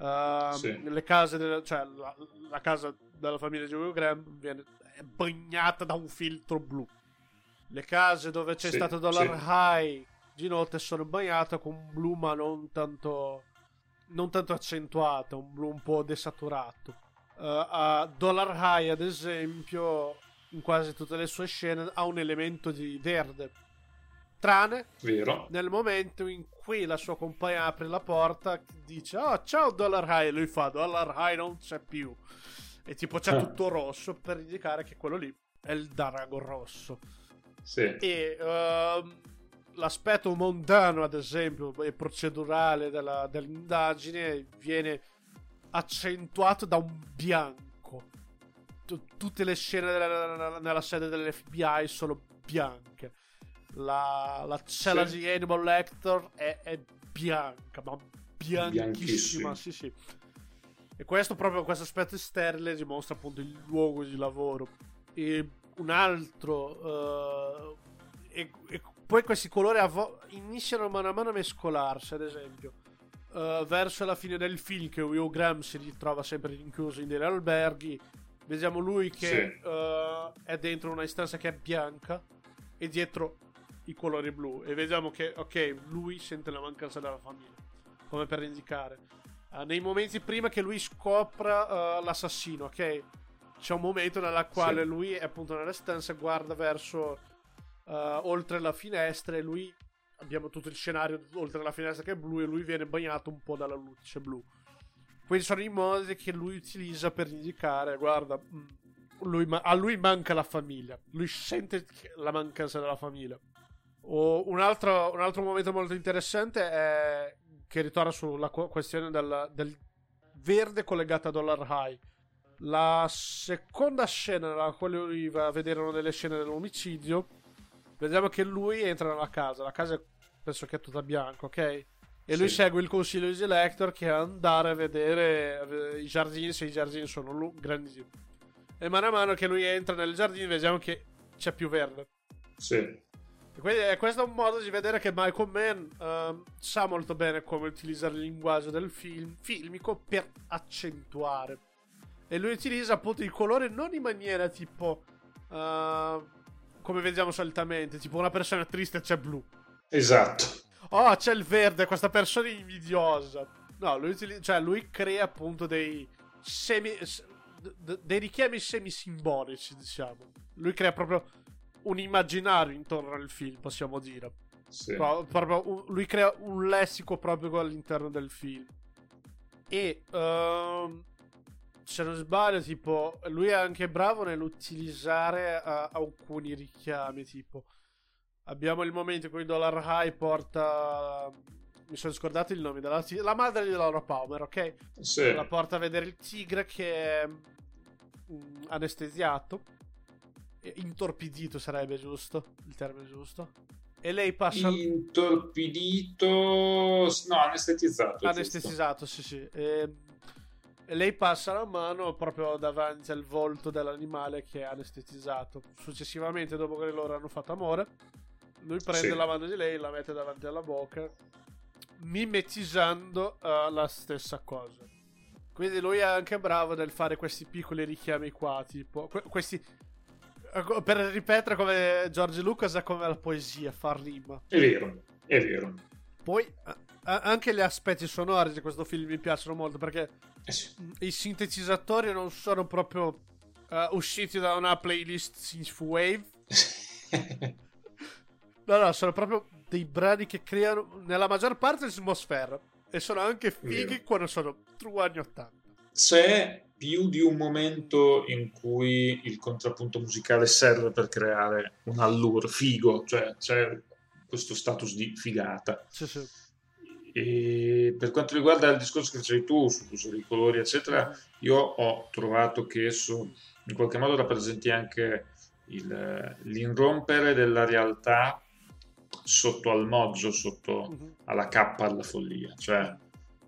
Speaker 3: Uh, sì. Le case, del, cioè la, la, casa della famiglia di Will Graham viene bagnata da un filtro blu. Le case dove c'è sì, stato Dollar sì. High di notte sono bagnate con un blu ma non tanto, non tanto accentuato, un blu un po' desaturato. Uh, a Dollar High, ad esempio, in quasi tutte le sue scene ha un elemento di verde. Tranne
Speaker 4: Vero.
Speaker 3: nel momento in cui la sua compagna apre la porta, dice: Oh, ciao Dollar High. E lui fa: Dollar High non c'è più. E tipo c'è ah. tutto rosso per indicare che quello lì è il Dragon rosso.
Speaker 4: Sì.
Speaker 3: E uh, l'aspetto mondano, ad esempio, e procedurale della, dell'indagine viene accentuato da un bianco. T- tutte le scene della, nella sede dell'FBI sono bianche. La, la cella sì. di Animal Lector è, è bianca, ma bianchissima. Sì, sì. E questo proprio questo aspetto sterile dimostra appunto il luogo di lavoro. E un altro. Uh, e, e, poi questi colori avo- iniziano mano a mano a mescolarsi, ad esempio. Uh, verso la fine del film, che Will Graham si ritrova sempre rinchiuso in degli alberghi. Vediamo lui che sì. uh, è dentro una stanza che è bianca e dietro i colori blu. E vediamo che, ok, lui sente la mancanza della famiglia, come per indicare. Uh, nei momenti prima che lui scopra l'assassino, ok? C'è un momento nella quale sì. lui è appunto nella stanza guarda verso uh, oltre la finestra e lui abbiamo tutto il scenario oltre la finestra che è blu e lui viene bagnato un po' dalla luce blu. Questi sono i modi che lui utilizza per indicare, guarda, mm, lui, a lui manca la famiglia, lui sente la mancanza della famiglia. O un altro, un altro momento molto interessante è che ritorna sulla questione del, del verde collegato a Dollar High la seconda scena nella quale lui va a vedere una delle scene dell'omicidio, vediamo che lui entra nella casa. La casa penso che è tutta bianca, ok? E sì. lui segue il consiglio di Lector che è andare a vedere i giardini, se i giardini sono lu- grandi. E mano a mano che lui entra nel giardino vediamo che c'è più verde.
Speaker 4: Sì.
Speaker 3: Quindi è questo un modo di vedere che Michael Mann uh, sa molto bene come utilizzare il linguaggio del film filmico per accentuare e lui utilizza appunto il colore non in maniera tipo. Uh, come vediamo solitamente, tipo una persona triste c'è blu.
Speaker 4: Esatto.
Speaker 3: Oh, c'è il verde, questa persona è invidiosa. No, lui, utilizza, cioè, lui crea appunto dei semi. dei richiami semi-simbolici, diciamo. Lui crea proprio un immaginario intorno al film, possiamo dire.
Speaker 4: Sì.
Speaker 3: Pro- proprio, lui crea un lessico proprio all'interno del film. E uh, se non sbaglio, tipo, lui è anche bravo nell'utilizzare uh, alcuni richiami, tipo, abbiamo il momento in cui Dollar High porta, mi sono scordato il nome, della, la madre di Laura Palmer, ok?
Speaker 4: Sì.
Speaker 3: La porta a vedere il tigre che è um, anestesiato, intorpidito sarebbe giusto, il termine giusto. E lei passa.
Speaker 4: Intorpidito. No, anestetizzato.
Speaker 3: Anestetizzato, sì, sì. E e lei passa la mano proprio davanti al volto dell'animale che è anestetizzato. Successivamente, dopo che loro hanno fatto amore, lui prende sì. la mano di lei, la mette davanti alla bocca, mimetizzando uh, la stessa cosa. Quindi lui è anche bravo nel fare questi piccoli richiami qua, tipo questi ecco, per ripetere come George Lucas è come la poesia, fa rima.
Speaker 4: È vero, è vero.
Speaker 3: Poi anche gli aspetti sonori di questo film mi piacciono molto perché
Speaker 4: eh sì.
Speaker 3: i sintetizzatori non sono proprio uh, usciti da una playlist Synthwave. [laughs] no, no, sono proprio dei brani che creano nella maggior parte l'atmosfera e sono anche fighi Vero. quando sono true anni 80.
Speaker 4: C'è più di un momento in cui il contrappunto musicale serve per creare un allure figo, cioè c'è questo status di figata.
Speaker 3: Sì, sì
Speaker 4: e per quanto riguarda il discorso che facevi tu sull'uso dei colori, eccetera, io ho trovato che esso in qualche modo rappresenti anche il, l'inrompere della realtà sotto al moggio, sotto alla cappa alla follia. Cioè,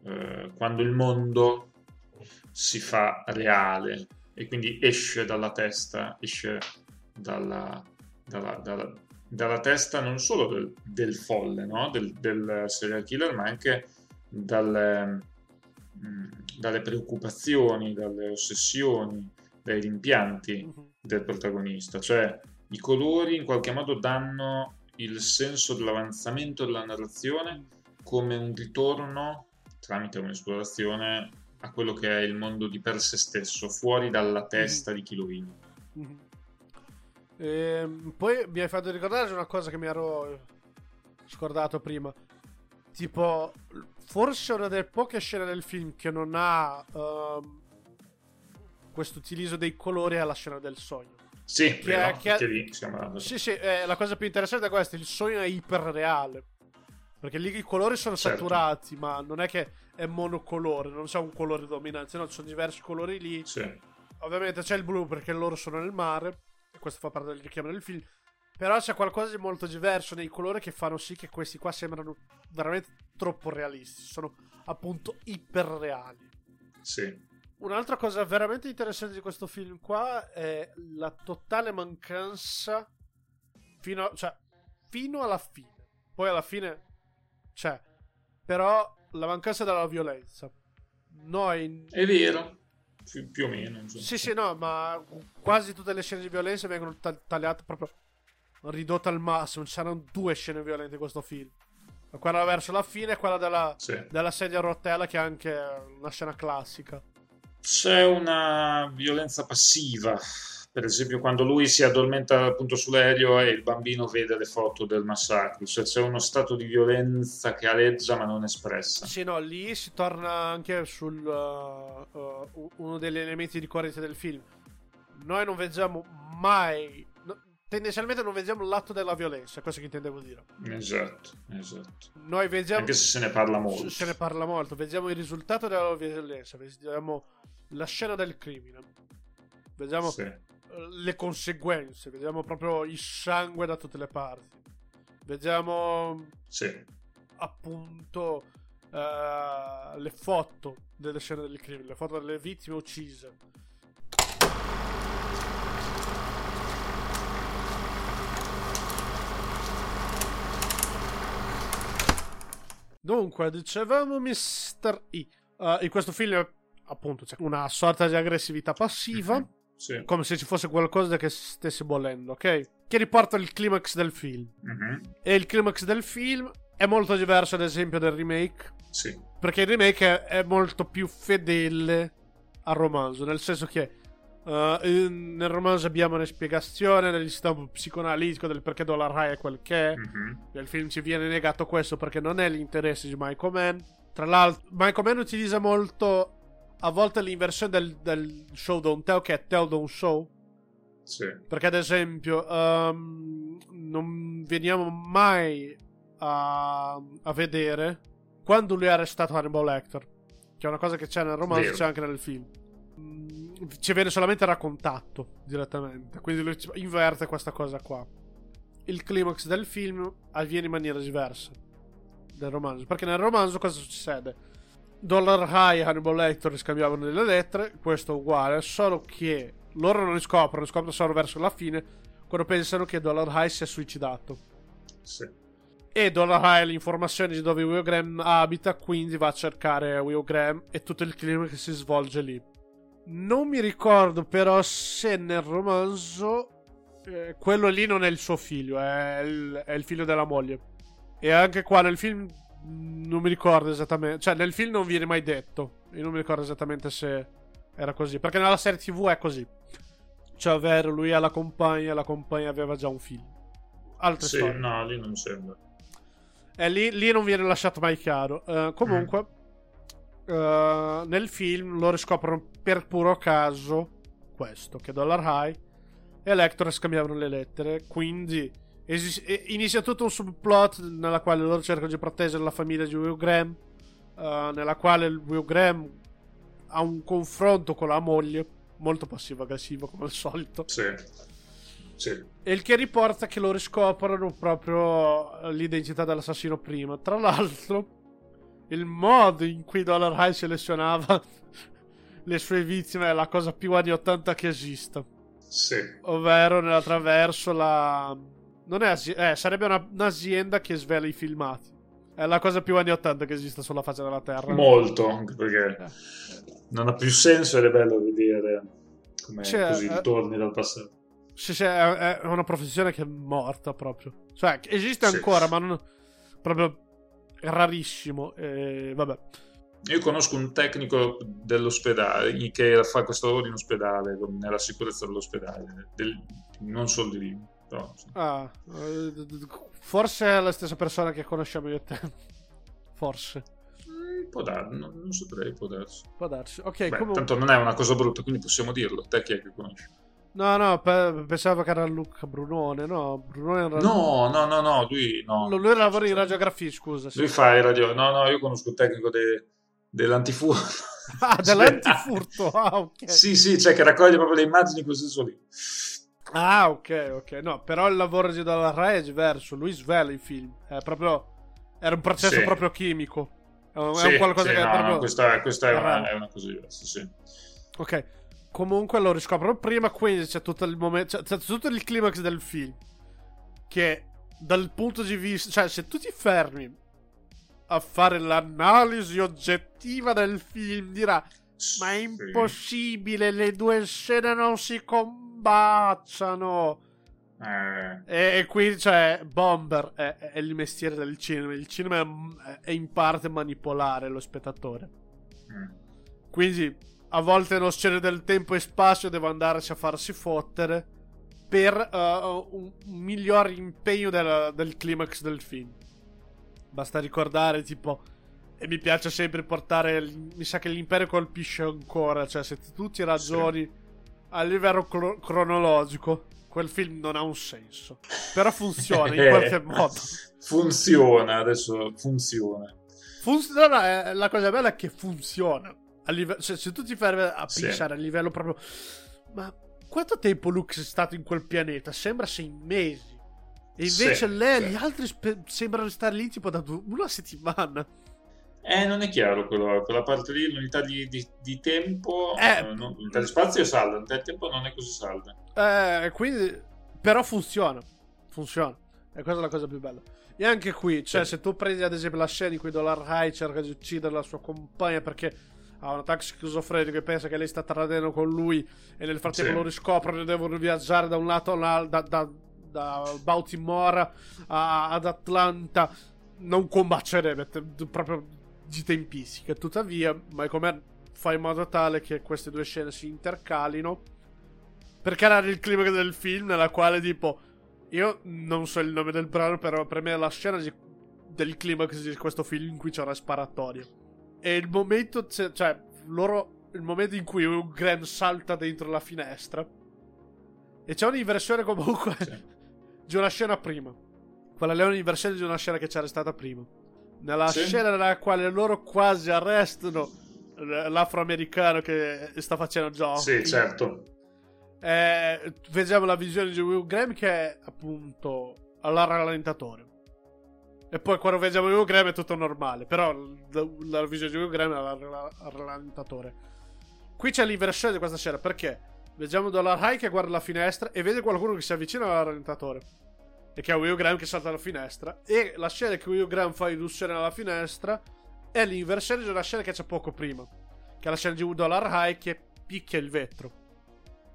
Speaker 4: eh, quando il mondo si fa reale e quindi esce dalla testa, esce dalla, dalla, dalla, dalla testa non solo del, del folle, no? del, del, serial killer, ma anche dalle, mm, dalle preoccupazioni, dalle ossessioni, dai rimpianti mhm. del protagonista. Cioè i colori in qualche modo danno il senso dell'avanzamento della narrazione come un ritorno tramite un'esplorazione a quello che è il mondo di per sé stesso, fuori dalla mhm. testa mm-hmm. di chi lo vive. Mm-hmm.
Speaker 3: Ehm, poi mi hai fatto ricordare una cosa che mi ero scordato prima. Tipo, forse una delle poche scene del film che non ha uh, questo utilizzo dei colori è la scena del sogno.
Speaker 4: Sì, che vero, è, che è... lì
Speaker 3: Sì, sì, eh, la cosa più interessante è questa, il sogno è iperreale. Perché lì i colori sono certo. saturati, ma non è che è monocolore, non c'è un colore dominante, no, ci sono diversi colori lì.
Speaker 4: Sì.
Speaker 3: Ovviamente c'è il blu perché loro sono nel mare, e questo fa parte del richiamo del film. Però c'è qualcosa di molto diverso nei colori che fanno sì che questi qua sembrano veramente troppo realistici. Sono appunto iperreali.
Speaker 4: Sì.
Speaker 3: Un'altra cosa veramente interessante di questo film qua è la totale mancanza fino, a, cioè, fino alla fine. Poi alla fine c'è. Però la mancanza della violenza. Noi...
Speaker 4: È vero. Più, più o meno. Insomma.
Speaker 3: Sì, sì, no, ma quasi tutte le scene di violenza vengono tagliate proprio ridotte al massimo. Ci saranno due scene violente in questo film. Quella verso la fine e quella della, sì. della sedia a rotella, che è anche una scena classica.
Speaker 4: C'è una violenza passiva per esempio quando lui si addormenta appunto sull'aereo e il bambino vede le foto del massacro, cioè c'è uno stato di violenza che aleggia ma non espressa.
Speaker 3: Sì, no, lì si torna anche sul uh, uh, uno degli elementi di corrente del film. Noi non vediamo mai no, tendenzialmente non vediamo l'atto della violenza, questo che intendevo dire.
Speaker 4: Esatto, esatto.
Speaker 3: Noi vediamo
Speaker 4: anche se se ne parla molto.
Speaker 3: Se ne parla molto, vediamo il risultato della violenza, vediamo la scena del crimine. Vediamo sì le conseguenze, vediamo proprio il sangue da tutte le parti. Vediamo
Speaker 4: sì.
Speaker 3: appunto uh, le foto delle scene del crimine, le foto delle vittime uccise. Dunque, dicevamo Mr. E. Uh, in questo film, appunto, c'è una sorta di aggressività passiva. Mm-hmm
Speaker 4: sì.
Speaker 3: Come se ci fosse qualcosa che stesse bollendo, ok? Che riporta il climax del film.
Speaker 4: Mm-hmm.
Speaker 3: E il climax del film è molto diverso, ad esempio, del remake.
Speaker 4: Sì.
Speaker 3: Perché il remake è, è molto più fedele al romanzo, nel senso che Uh, in, nel romanzo abbiamo una spiegazione del sistema psicoanalitico del perché Dollar High è quel che è. Mm-hmm. Nel film ci viene negato questo perché non è l'interesse di Michael Mann. Tra l'altro, Michael Mann utilizza molto a volte l'inversione del, del show don't tell che è tell don't show.
Speaker 4: Sì.
Speaker 3: Perché ad esempio um, non veniamo mai a, a, vedere quando lui ha arrestato Hannibal Lecter. Che è una cosa che c'è nel romanzo, e c'è anche nel film. Mm, ci viene solamente raccontato direttamente. Quindi lui inverte questa cosa qua. Il climax del film avviene in maniera diversa del romanzo. Perché nel romanzo cosa succede? Dollar High e Hannibal Lecter scambiavano delle lettere, questo è uguale, solo che loro non li scoprono, scoprono solo verso la fine, quando pensano che Dollar High si è suicidato.
Speaker 4: Sì.
Speaker 3: E Dollar High ha le informazioni di dove Will Graham abita, quindi va a cercare Will Graham e tutto il clima che si svolge lì. Non mi ricordo però se nel romanzo eh, quello lì non è il suo figlio, è il, è il figlio della moglie. E anche qua nel film non mi ricordo esattamente. Cioè, nel film non viene mai detto. Io non mi ricordo esattamente se era così. Perché nella serie TV è così. Cioè, ovvero lui ha la compagna e la compagna aveva già un figlio. Altre
Speaker 4: sì,
Speaker 3: storie.
Speaker 4: no, lì non sembra.
Speaker 3: E lì, lì non viene lasciato mai chiaro. Uh, comunque, mm. uh, nel film loro scoprono per puro caso questo: che Dollar High e Lector scambiavano le lettere. Quindi Esis- inizia tutto un subplot nella quale loro cercano di proteggere la famiglia di Will Graham, uh, nella quale Will Graham ha un confronto con la moglie, molto passivo-aggressivo come al solito.
Speaker 4: Sì. Sì.
Speaker 3: E il che riporta che loro scoprono proprio l'identità dell'assassino prima. Tra l'altro, il modo in cui Dollar High selezionava [laughs] le sue vittime è la cosa più anni 80 che esista.
Speaker 4: Sì.
Speaker 3: Ovvero attraverso la... Non è asi- eh, sarebbe una- un'azienda che svela i filmati. È la cosa più anni 80 che esista sulla faccia della Terra.
Speaker 4: Molto, anche perché
Speaker 3: Eh.
Speaker 4: non ha più senso ed è bello vedere come
Speaker 3: Cioè,
Speaker 4: così
Speaker 3: eh,
Speaker 4: torni dal passato.
Speaker 3: Sì, sì, è, è una professione che è morta proprio. Cioè, che esiste
Speaker 4: Sì.
Speaker 3: ancora, ma non... Proprio rarissimo. E vabbè.
Speaker 4: Io conosco un tecnico dell'ospedale che fa questo lavoro in ospedale, nella sicurezza dell'ospedale, del- non solo di lì. Però, sì.
Speaker 3: Ah, eh, forse è la stessa persona che conosciamo io e te. [laughs] Forse.
Speaker 4: Eh, Può darsi, non, non saprei, può darsi.
Speaker 3: Può darsi. Ok,
Speaker 4: Beh,
Speaker 3: comunque...
Speaker 4: tanto non è una cosa brutta, quindi possiamo dirlo. Te chi è che conosci?
Speaker 3: No, no, pe- pensavo che era Luca Brunone. No, Brunone era...
Speaker 4: No, no, no, no, lui no.
Speaker 3: Lui lui lavora in radiografia, scusa. sì.
Speaker 4: Lui fa il radio. No, no, io conosco il tecnico de- dell'antifurto.
Speaker 3: Ah, [laughs] dell'antifurto. Ah, ok.
Speaker 4: sì, sì, cioè che raccoglie proprio le immagini senso lì.
Speaker 3: Ah, ok, ok. No, però il lavoro di Dalla Rai è diverso. Lui svela i film. È proprio. Era un processo
Speaker 4: Sì.
Speaker 3: proprio chimico. È un, è
Speaker 4: Sì,
Speaker 3: un qualcosa
Speaker 4: sì,
Speaker 3: che è
Speaker 4: no,
Speaker 3: proprio.
Speaker 4: no, questa, questa è, una, è una cosa diversa, sì.
Speaker 3: Ok. Comunque lo riscoprono prima, quindi c'è tutto il momento. C'è, c'è tutto il climax del film. Che dal punto di vista. Cioè, se tu ti fermi a fare l'analisi oggettiva del film, dirà. Ma è impossibile, le due scene non si combaciano.
Speaker 4: Eh,
Speaker 3: E, e qui, cioè, Bomber è, è il mestiere del cinema. Il cinema è, è in parte manipolare lo spettatore.
Speaker 4: mm.
Speaker 3: Quindi, a volte nello scene del tempo e spazio devo andarci a farsi fottere per uh, un, un miglior impegno del, del climax del film. Basta ricordare, tipo. E mi piace sempre portare. Mi sa che l'impero colpisce ancora. Cioè, se tu ti ragioni a livello cro- cronologico, quel film non ha un senso. Però funziona in [laughs] qualche modo.
Speaker 4: Funziona, adesso funziona.
Speaker 3: Funziona, eh, la cosa bella è che funziona. A live- cioè, se tu ti fermi a
Speaker 4: Sì.
Speaker 3: pensare a livello proprio. Ma quanto tempo Lux è stato in quel pianeta? Sembra sei mesi. E invece
Speaker 4: Sì,
Speaker 3: lei,
Speaker 4: sì.
Speaker 3: gli altri spe- sembrano stare lì tipo da du- una settimana.
Speaker 4: Eh, non è chiaro quello- quella parte lì, l'unità di, di- di tempo,
Speaker 3: Eh.
Speaker 4: eh, non- l'unità di spazio è salda, l'unità di tempo non è così salda.
Speaker 3: Eh, quindi. Però funziona. Funziona. E questa è la cosa più bella. E anche qui, cioè,
Speaker 4: Sì.
Speaker 3: se tu prendi ad esempio la scena in cui Dollar High cerca di uccidere la sua compagna perché ha un attacco schizofrenico e pensa che lei sta tradendo con lui e nel frattempo
Speaker 4: Sì.
Speaker 3: lo riscoprono e devono viaggiare da un lato all'altro, da, da, da Baltimore a- ad Atlanta, non combacerebbe proprio di tempistica. Tuttavia, Michael fa in modo tale che queste due scene si intercalino per creare il climax del film nella quale tipo io non so il nome del brano però per me è la scena di- del climax di questo film in cui c'è una sparatoria e il momento cioè loro il momento in cui Hugh Grant salta dentro la finestra e c'è un'inversione comunque
Speaker 4: Sì. [laughs]
Speaker 3: di una scena prima quella è un'inversione di una scena che c'era stata prima nella
Speaker 4: Sì.
Speaker 3: scena nella quale loro quasi arrestano l- l'afroamericano che sta facendo giochi
Speaker 4: Sì, certo.
Speaker 3: eh, vediamo la visione di Will Graham che è appunto al rallentatore. E poi quando vediamo Will Graham è tutto normale. Però la, la visione di Will Graham è al al- al rallentatore. Qui c'è l'inversione di questa scena perché vediamo Dollar High che guarda la finestra e vede qualcuno che si avvicina al rallentatore. E che è Will Graham che salta dalla finestra. E la scena che Will Graham fa illusione alla finestra è l'inversione di una scena che c'è poco prima. Che è la scena di Dollar High che picchia il vetro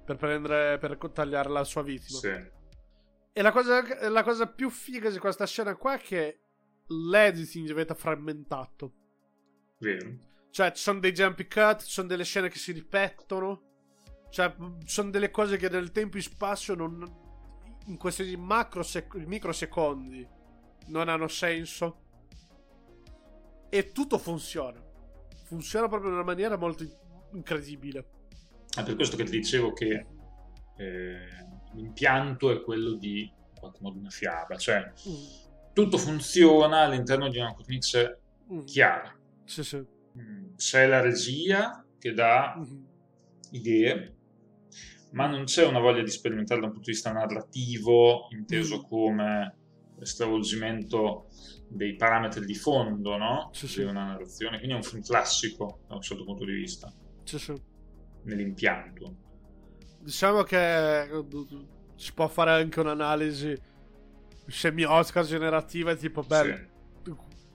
Speaker 3: per prendere per tagliare la sua vittima.
Speaker 4: Sì.
Speaker 3: E la cosa, la cosa più figa di questa scena qua è che l'editing diventa frammentato.
Speaker 4: Vero.
Speaker 3: Cioè, ci sono dei jumpy cut, ci sono delle scene che si ripetono. Cioè, ci sono delle cose che nel tempo e spazio non. In questi macro sec- microsecondi non hanno senso. E tutto funziona. Funziona proprio in una maniera molto incredibile.
Speaker 4: È per questo che ti dicevo che eh, l'impianto è quello di in qualche modo una fiaba, cioè
Speaker 3: Mm,
Speaker 4: tutto funziona all'interno di una cornice
Speaker 3: mm.
Speaker 4: chiara.
Speaker 3: Sì, sì.
Speaker 4: Mm, C'è la regia che dà
Speaker 3: Mhm.
Speaker 4: idee, ma non c'è una voglia di sperimentare da un punto di vista narrativo, inteso
Speaker 3: Mm.
Speaker 4: come stravolgimento dei parametri di fondo no?
Speaker 3: Sì, sì.
Speaker 4: di una narrazione, quindi è un film classico da un certo punto di vista,
Speaker 3: Sì, sì.
Speaker 4: nell'impianto.
Speaker 3: Diciamo che si può fare anche un'analisi semi-Oscar generativa, tipo, beh,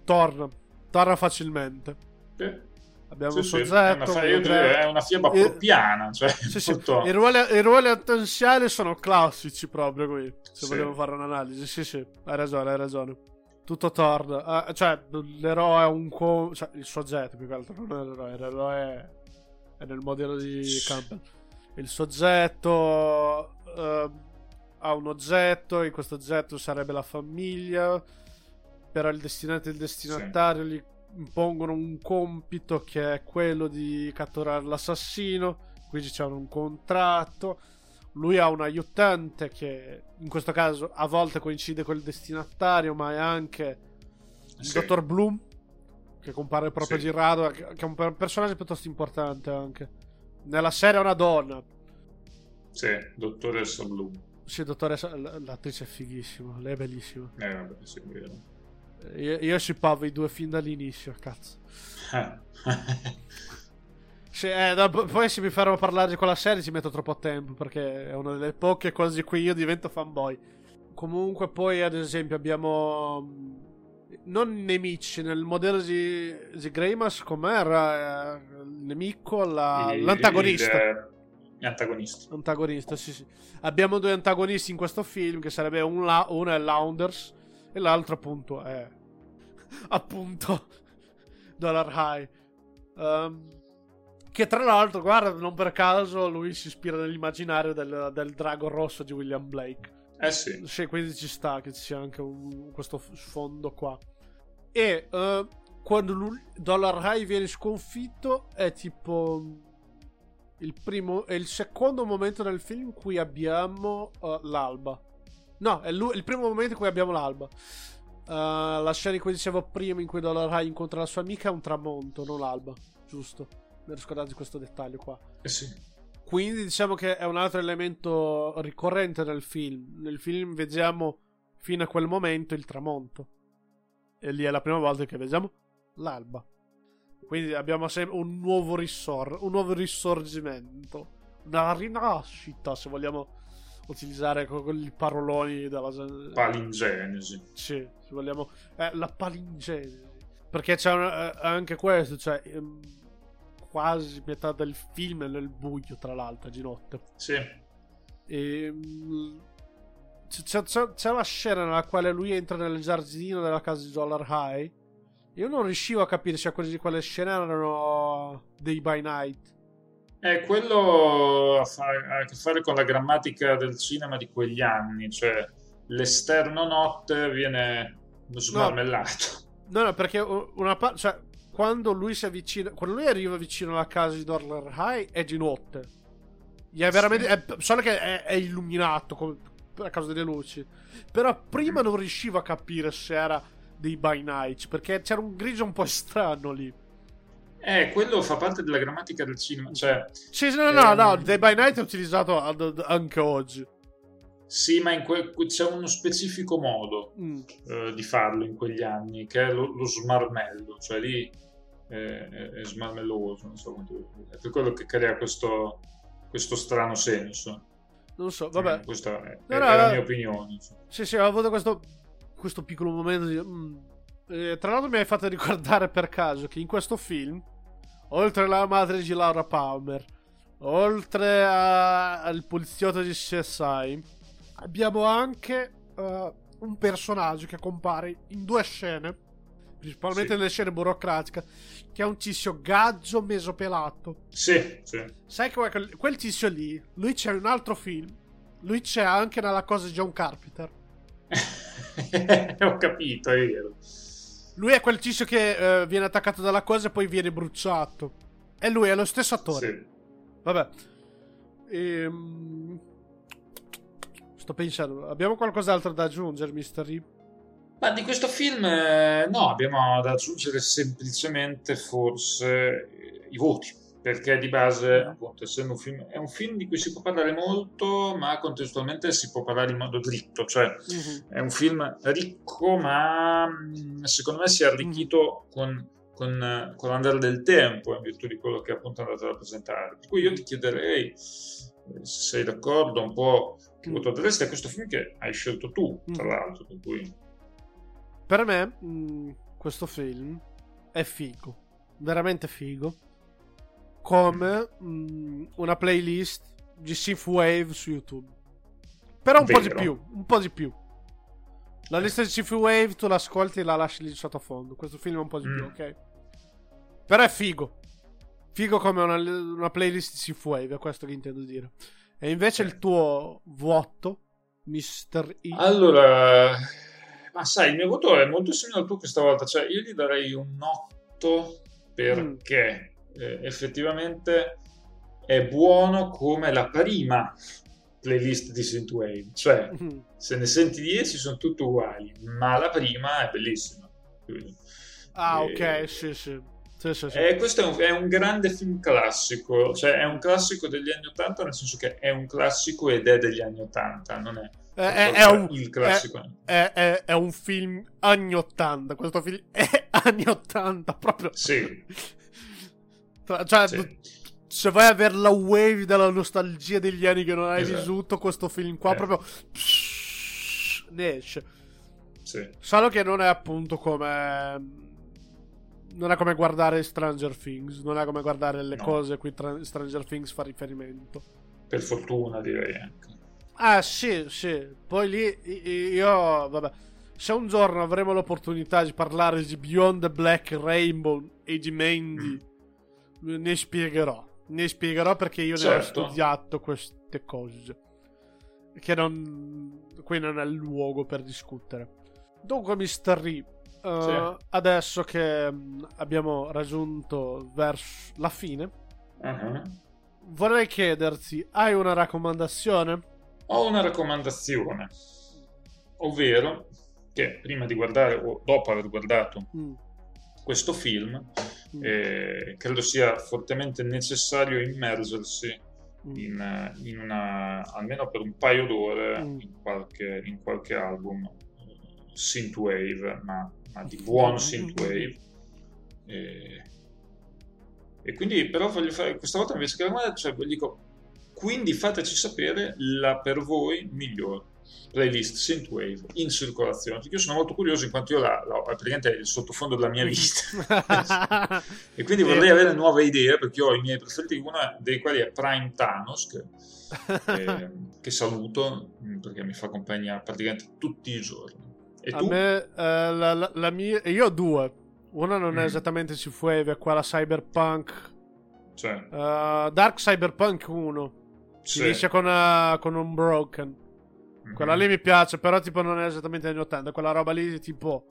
Speaker 3: torna, torna facilmente.
Speaker 4: Sì. Sì.
Speaker 3: Abbiamo
Speaker 4: Sì,
Speaker 3: un
Speaker 4: sì, è,
Speaker 3: soggetto,
Speaker 4: una, è una fiaba
Speaker 3: Eh,
Speaker 4: appiana, cioè [laughs]
Speaker 3: Sì, sì. I ruoli, i ruoli attenziali sono classici proprio qui. Se
Speaker 4: Sì.
Speaker 3: vogliamo fare un'analisi, sì, sì, hai ragione, hai ragione. Tutto torna. Ah, cioè, l'eroe è un co- cioè, il soggetto più che altro non è l'eroe, l'eroe è, è nel modello di Campbell. Il soggetto eh, ha un oggetto, e questo oggetto sarebbe la famiglia, però il destinato e il destinatario gli impongono un compito che è quello di catturare l'assassino, quindi c'è un contratto. Lui ha un aiutante che in questo caso a volte coincide con il destinatario, ma è anche il
Speaker 4: Sì.
Speaker 3: dottor Bloom che compare proprio
Speaker 4: Sì.
Speaker 3: di rado, che è un per- personaggio piuttosto importante anche. Nella serie è una donna.
Speaker 4: Sì, dottoressa Blu.
Speaker 3: Sì, dottoressa, l'attrice è fighissima, lei è bellissima.
Speaker 4: Eh, vabbè, sì, è vero.
Speaker 3: Io, io shippavo i due fin dall'inizio, cazzo. [laughs] Sì, eh, p- poi se mi fermo a parlare di quella serie ci metto troppo tempo perché è una delle poche cose di cui io divento fanboy. Comunque poi ad esempio abbiamo mh, non nemici nel modello di, di Greymas com'era eh, il nemico la-
Speaker 4: Il-
Speaker 3: l'antagonista.
Speaker 4: il-.
Speaker 3: Antagonista, sì, sì. Abbiamo due antagonisti in questo film, che sarebbe un la- uno è Launders e l'altro appunto è appunto [laughs] Dollar High. Ehm, che tra l'altro, guarda, non per caso lui si ispira nell'immaginario del, del drago rosso di William Blake.
Speaker 4: Eh sì,
Speaker 3: Sì, quindi ci sta che ci sia anche un- questo sfondo qua. E eh, quando Dollar High viene sconfitto è tipo il primo è il secondo momento del film in cui abbiamo eh, l'alba. No, è lu- il primo momento in cui abbiamo l'alba. Eh, la scena in cui dicevo prima in cui Dollar High incontra la sua amica è un tramonto, non l'alba, giusto? Mi ero scordato di questo dettaglio qua.
Speaker 4: eh sì.
Speaker 3: Quindi diciamo che è un altro elemento ricorrente nel film. Nel film vediamo fino a quel momento il tramonto. E lì è la prima volta che vediamo l'alba. Quindi abbiamo sempre un nuovo risor- un nuovo risorgimento. Una rinascita, se vogliamo utilizzare quei paroloni della
Speaker 4: Palingenesi.
Speaker 3: sì, se vogliamo. Eh, la palingenesi. Perché c'è un- eh, anche questo, cioè. ehm, quasi metà del film è nel buio, tra l'altro, di notte.
Speaker 4: Sì.
Speaker 3: E, mm, c'è, c'è- c'è una scena nella quale lui entra nel giardino della casa di Dollar High. Io non riuscivo a capire se quelle, quelle scene erano dei by night.
Speaker 4: Eh, quello ha, a che fare con la grammatica del cinema di quegli anni, cioè l'esterno notte viene smarmellato.
Speaker 3: No, no, perché una parte. Cioè, quando lui si avvicina. Quando lui arriva vicino alla casa di Dollar High è di notte. È veramente. È, solo che è, è illuminato come- a causa delle luci. Però prima non riuscivo a capire se era dei by night. Perché c'era un grigio un po' strano lì.
Speaker 4: Eh, quello fa parte della grammatica del cinema, cioè
Speaker 3: Sì, no, no,
Speaker 4: Ehm.
Speaker 3: no. Dei by night è utilizzato anche oggi.
Speaker 4: sì, ma in que- c'è uno specifico modo
Speaker 3: Mm.
Speaker 4: eh, di farlo in quegli anni, che è lo, lo smarmello, cioè lì eh, è, è smarmelloso, non so come dire. È per quello che crea questo, questo strano senso.
Speaker 3: Non so, vabbè.
Speaker 4: Eh, questa è,
Speaker 3: No,
Speaker 4: è
Speaker 3: no,
Speaker 4: la
Speaker 3: no.
Speaker 4: mia opinione. cioè.
Speaker 3: Sì, sì, ho avuto questo, questo piccolo momento di... mm. Eh, tra l'altro mi hai fatto ricordare per caso che in questo film, oltre alla madre di Laura Palmer, oltre a- al poliziotto di CSI, abbiamo anche eh, un personaggio che compare in due scene, principalmente
Speaker 4: Sì.
Speaker 3: nelle scene burocratiche, che è un tizio gaggio mesopelato.
Speaker 4: Sì, sì.
Speaker 3: Sai che quel, quel tizio lì, lui c'è in un altro film, lui c'è anche nella cosa di John Carpenter. [laughs]
Speaker 4: Ho capito, è vero.
Speaker 3: Lui è quel tizio che eh, viene attaccato dalla cosa e poi viene bruciato. E lui è lo stesso attore.
Speaker 4: Sì.
Speaker 3: Vabbè. Ehm, Sto pensando, abbiamo qualcos'altro da aggiungere, Mr. Rip?
Speaker 4: Ma di questo film eh, no, abbiamo da aggiungere semplicemente forse i voti. Perché di base, appunto, essendo un film, è un film di cui si può parlare molto, ma contestualmente si può parlare in modo dritto, cioè
Speaker 3: Mhm.
Speaker 4: è un film ricco, ma mh, secondo me si è arricchito con, con, eh, con l'andare del tempo in virtù di quello che appunto è andato a rappresentare. Per cui io ti chiederei eh, se sei d'accordo un po' che
Speaker 3: Mm.
Speaker 4: voto daresti a questo film che hai scelto tu, tra
Speaker 3: Mm.
Speaker 4: l'altro, per cui
Speaker 3: Per me, questo film è figo. Veramente figo. Come mh, una playlist di Synthwave su YouTube. Però un po' di
Speaker 4: Vero.
Speaker 3: più. Un po' di più. La lista di Synthwave tu l'ascolti e la lasci lì sottofondo. Questo film è un po' di più,
Speaker 4: Mm.
Speaker 3: ok? Però è figo. Figo come una, una playlist di Synthwave, è questo che intendo dire. E invece il tuo vuoto, Mr. E.
Speaker 4: Allora, ma sai, il mio voto è molto simile al tuo questa volta, cioè io gli darei un 8 perché eh, effettivamente è buono come la prima playlist di Synthwave, cioè
Speaker 3: Mhm.
Speaker 4: se ne senti 10 sono tutte uguali, ma la prima è bellissima. Quindi,
Speaker 3: Ah,
Speaker 4: eh,
Speaker 3: ok, sì, sì. Sì, sì, sì.
Speaker 4: eh, questo è un, è un grande film classico, cioè è un classico degli anni 80 nel senso che è un classico ed è degli anni 80, non è,
Speaker 3: È, è- è un,
Speaker 4: il classico.
Speaker 3: è un film anni 80. Questo film è [laughs] anni 80 proprio.
Speaker 4: Sì, [laughs]
Speaker 3: Tra- Cioè,
Speaker 4: sì.
Speaker 3: se vai a avere la wave della nostalgia degli anni che non hai
Speaker 4: Esatto.
Speaker 3: vissuto, questo film qua
Speaker 4: Eh.
Speaker 3: proprio ne esce.
Speaker 4: sì.
Speaker 3: Solo che non è appunto come. Non è come guardare Stranger Things. Non è come guardare le
Speaker 4: No.
Speaker 3: cose a cui tra- Stranger Things fa riferimento.
Speaker 4: Per fortuna direi anche.
Speaker 3: Ah, sì, sì. Poi lì io, vabbè. Se un giorno avremo l'opportunità di parlare di Beyond the Black Rainbow e di Mandy, ne spiegherò. Ne spiegherò perché io ne ho
Speaker 4: Certo.
Speaker 3: studiato queste cose. Che non. Qui non è il luogo per discutere. Dunque, Mr. Ree, eh,
Speaker 4: Sì.
Speaker 3: adesso che mm, abbiamo raggiunto verso la fine,
Speaker 4: Uh-huh.
Speaker 3: vorrei chiederti: hai una raccomandazione?
Speaker 4: Ho una raccomandazione, ovvero che prima di guardare o dopo aver guardato
Speaker 3: Mm,
Speaker 4: questo film, eh, credo sia fortemente necessario immergersi
Speaker 3: mm.
Speaker 4: in, in una, almeno per un paio d'ore
Speaker 3: Mm.
Speaker 4: in, qualche, in qualche album synthwave, ma, ma di buon synthwave. E, e quindi però voglio fare questa volta invece che la cioè vi dico quindi fateci sapere la per voi miglior playlist synthwave in circolazione perché io sono molto curioso in quanto io la, la, praticamente è il sottofondo della mia lista [laughs] e quindi vorrei
Speaker 3: Eh.
Speaker 4: avere nuove idee perché ho i miei preferiti uno dei quali è Prime Thanos che, [laughs] eh, che saluto mm, perché mi fa compagnia praticamente tutti i giorni e
Speaker 3: A
Speaker 4: tu?
Speaker 3: me, eh, la, la- mia. Io ho due. Una non è
Speaker 4: Mm.
Speaker 3: esattamente Synthwave, è quella Cyberpunk.
Speaker 4: Cioè,
Speaker 3: eh, Dark Cyberpunk 1.
Speaker 4: sì.
Speaker 3: Finisce con, eh, con un Broken.
Speaker 4: Mhm.
Speaker 3: Quella lì mi piace, però tipo non è esattamente anni 80. Quella roba lì tipo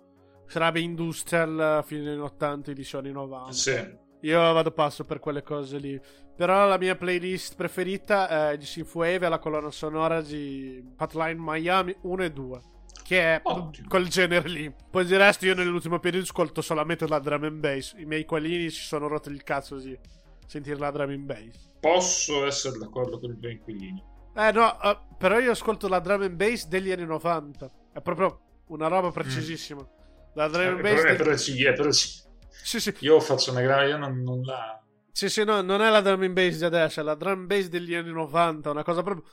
Speaker 3: sarebbe industrial eh, fine anni 80, edizioni 90.
Speaker 4: Sì.
Speaker 3: Io vado passo per quelle cose lì. Però la mia playlist preferita è di è la colonna sonora di Hotline Miami 1 e 2. Che è
Speaker 4: Ottimo.
Speaker 3: quel genere lì. Poi di resto io nell'ultimo periodo ascolto solamente la drum and bass. I miei qualini si sono rotti il cazzo di sentire la drum and bass.
Speaker 4: Posso essere d'accordo con i tuoi inquilini.
Speaker 3: Eh no, eh, però io ascolto la drum and bass degli anni 90. È proprio una roba precisissima. La drum
Speaker 4: Eh,
Speaker 3: and
Speaker 4: però,
Speaker 3: bass...
Speaker 4: eh,
Speaker 3: del-
Speaker 4: però sì, eh, però sì.
Speaker 3: Sì, sì.
Speaker 4: Io faccio una grave, io non, non la...
Speaker 3: Sì, sì, no, non è la drum and bass di adesso, è la drum and bass degli anni 90, una cosa proprio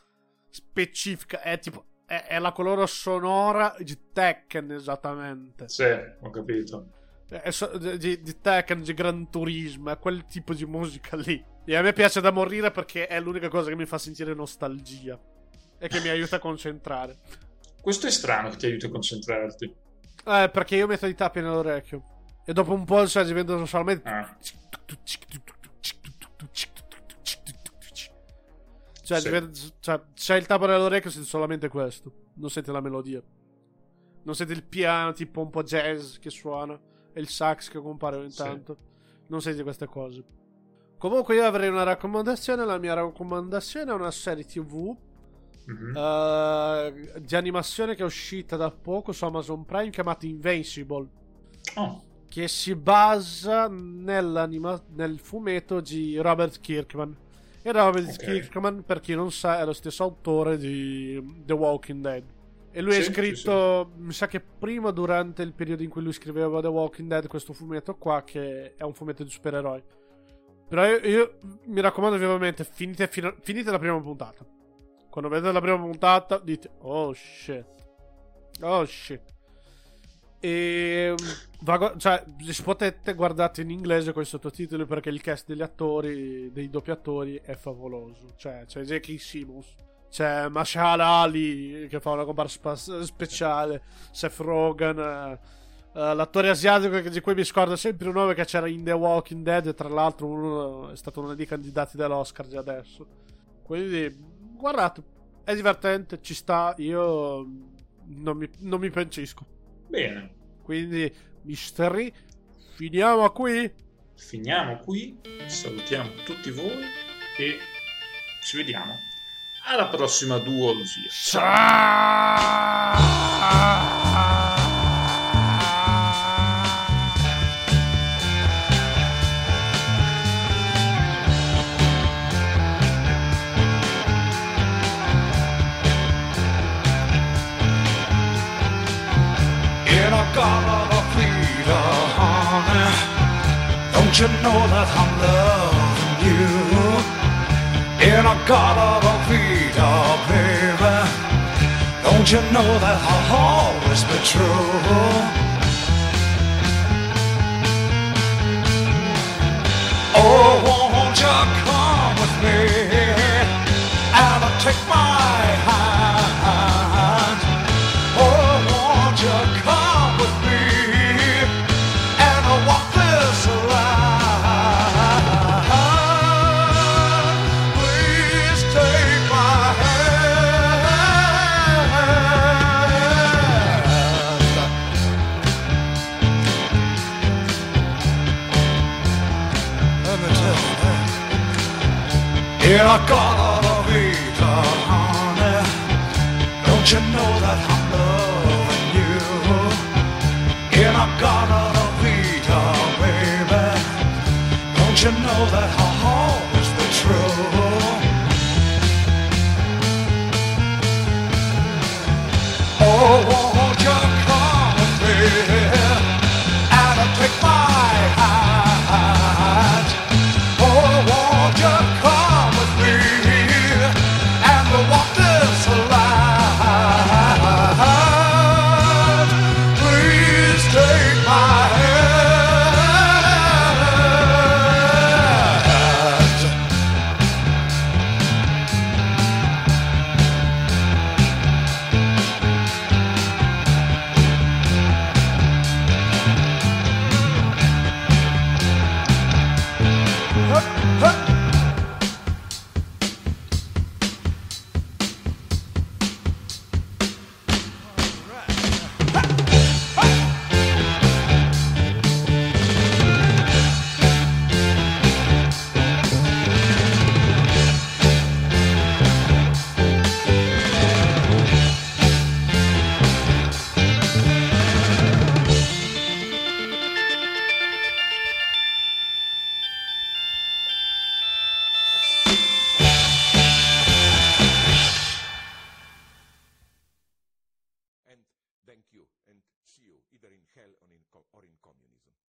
Speaker 3: specifica, è tipo, è, è la colonna sonora di Tekken esattamente,
Speaker 4: Sì, ho capito.
Speaker 3: è so- di, di Tekken, di Gran Turismo, è quel tipo di musica lì. E a me piace da morire perché è l'unica cosa che mi fa sentire nostalgia e che mi aiuta a concentrare.
Speaker 4: Questo è strano che ti aiuti a concentrarti.
Speaker 3: Eh, perché io metto i tappi nell'orecchio e dopo un po' cioè, diventano solamente...
Speaker 4: Ah,
Speaker 3: Cioè,
Speaker 4: Sì.
Speaker 3: diventa- cioè, c'è il tappo nell'orecchio, senti solamente questo. Non senti la melodia. Non senti il piano tipo un po' jazz che suona e il sax che compare ogni
Speaker 4: Sì.
Speaker 3: tanto. Non senti queste cose. Comunque io avrei una raccomandazione. La mia raccomandazione è una serie tv
Speaker 4: mhm.
Speaker 3: eh, di animazione che è uscita da poco su Amazon Prime chiamata Invincible.
Speaker 4: Oh,
Speaker 3: che si basa nel fumetto di Robert Kirkman. E Robert okay. Kirkman, per chi non sa, è lo stesso autore di The Walking Dead. E lui sì, è scritto, sì, sì. mi sa che prima durante il periodo in cui lui scriveva The Walking Dead, questo fumetto qua, che è un fumetto di supereroi. Però io, io mi raccomando vivamente, finite, fino, finite la prima puntata. Quando vedete la prima puntata, dite, oh shit. Oh shit. E vago, cioè, se potete guardate in inglese con i sottotitoli perché il cast degli attori, dei doppiatori è favoloso. Cioè, c'è J.K. Simmons, c'è Mashal Ali che fa una comparsa speciale, Seth Rogen, uh, uh, l'attore asiatico di cui mi scordo sempre il nome che c'era in The Walking Dead e tra l'altro uno, è stato uno dei candidati dell'Oscar già adesso. Quindi guardate, è divertente, ci sta, io non mi, non mi pencisco.
Speaker 4: Bene.
Speaker 3: Quindi, Mystery, finiamo qui.
Speaker 4: Finiamo qui. Salutiamo tutti voi e ci vediamo alla prossima duologia.
Speaker 3: Ciao!
Speaker 5: You know that I'm loving you in a garden of a Vita, baby? Don't you know that I'll always be true? Oh, won't you come with me and take my hand? Yeah, I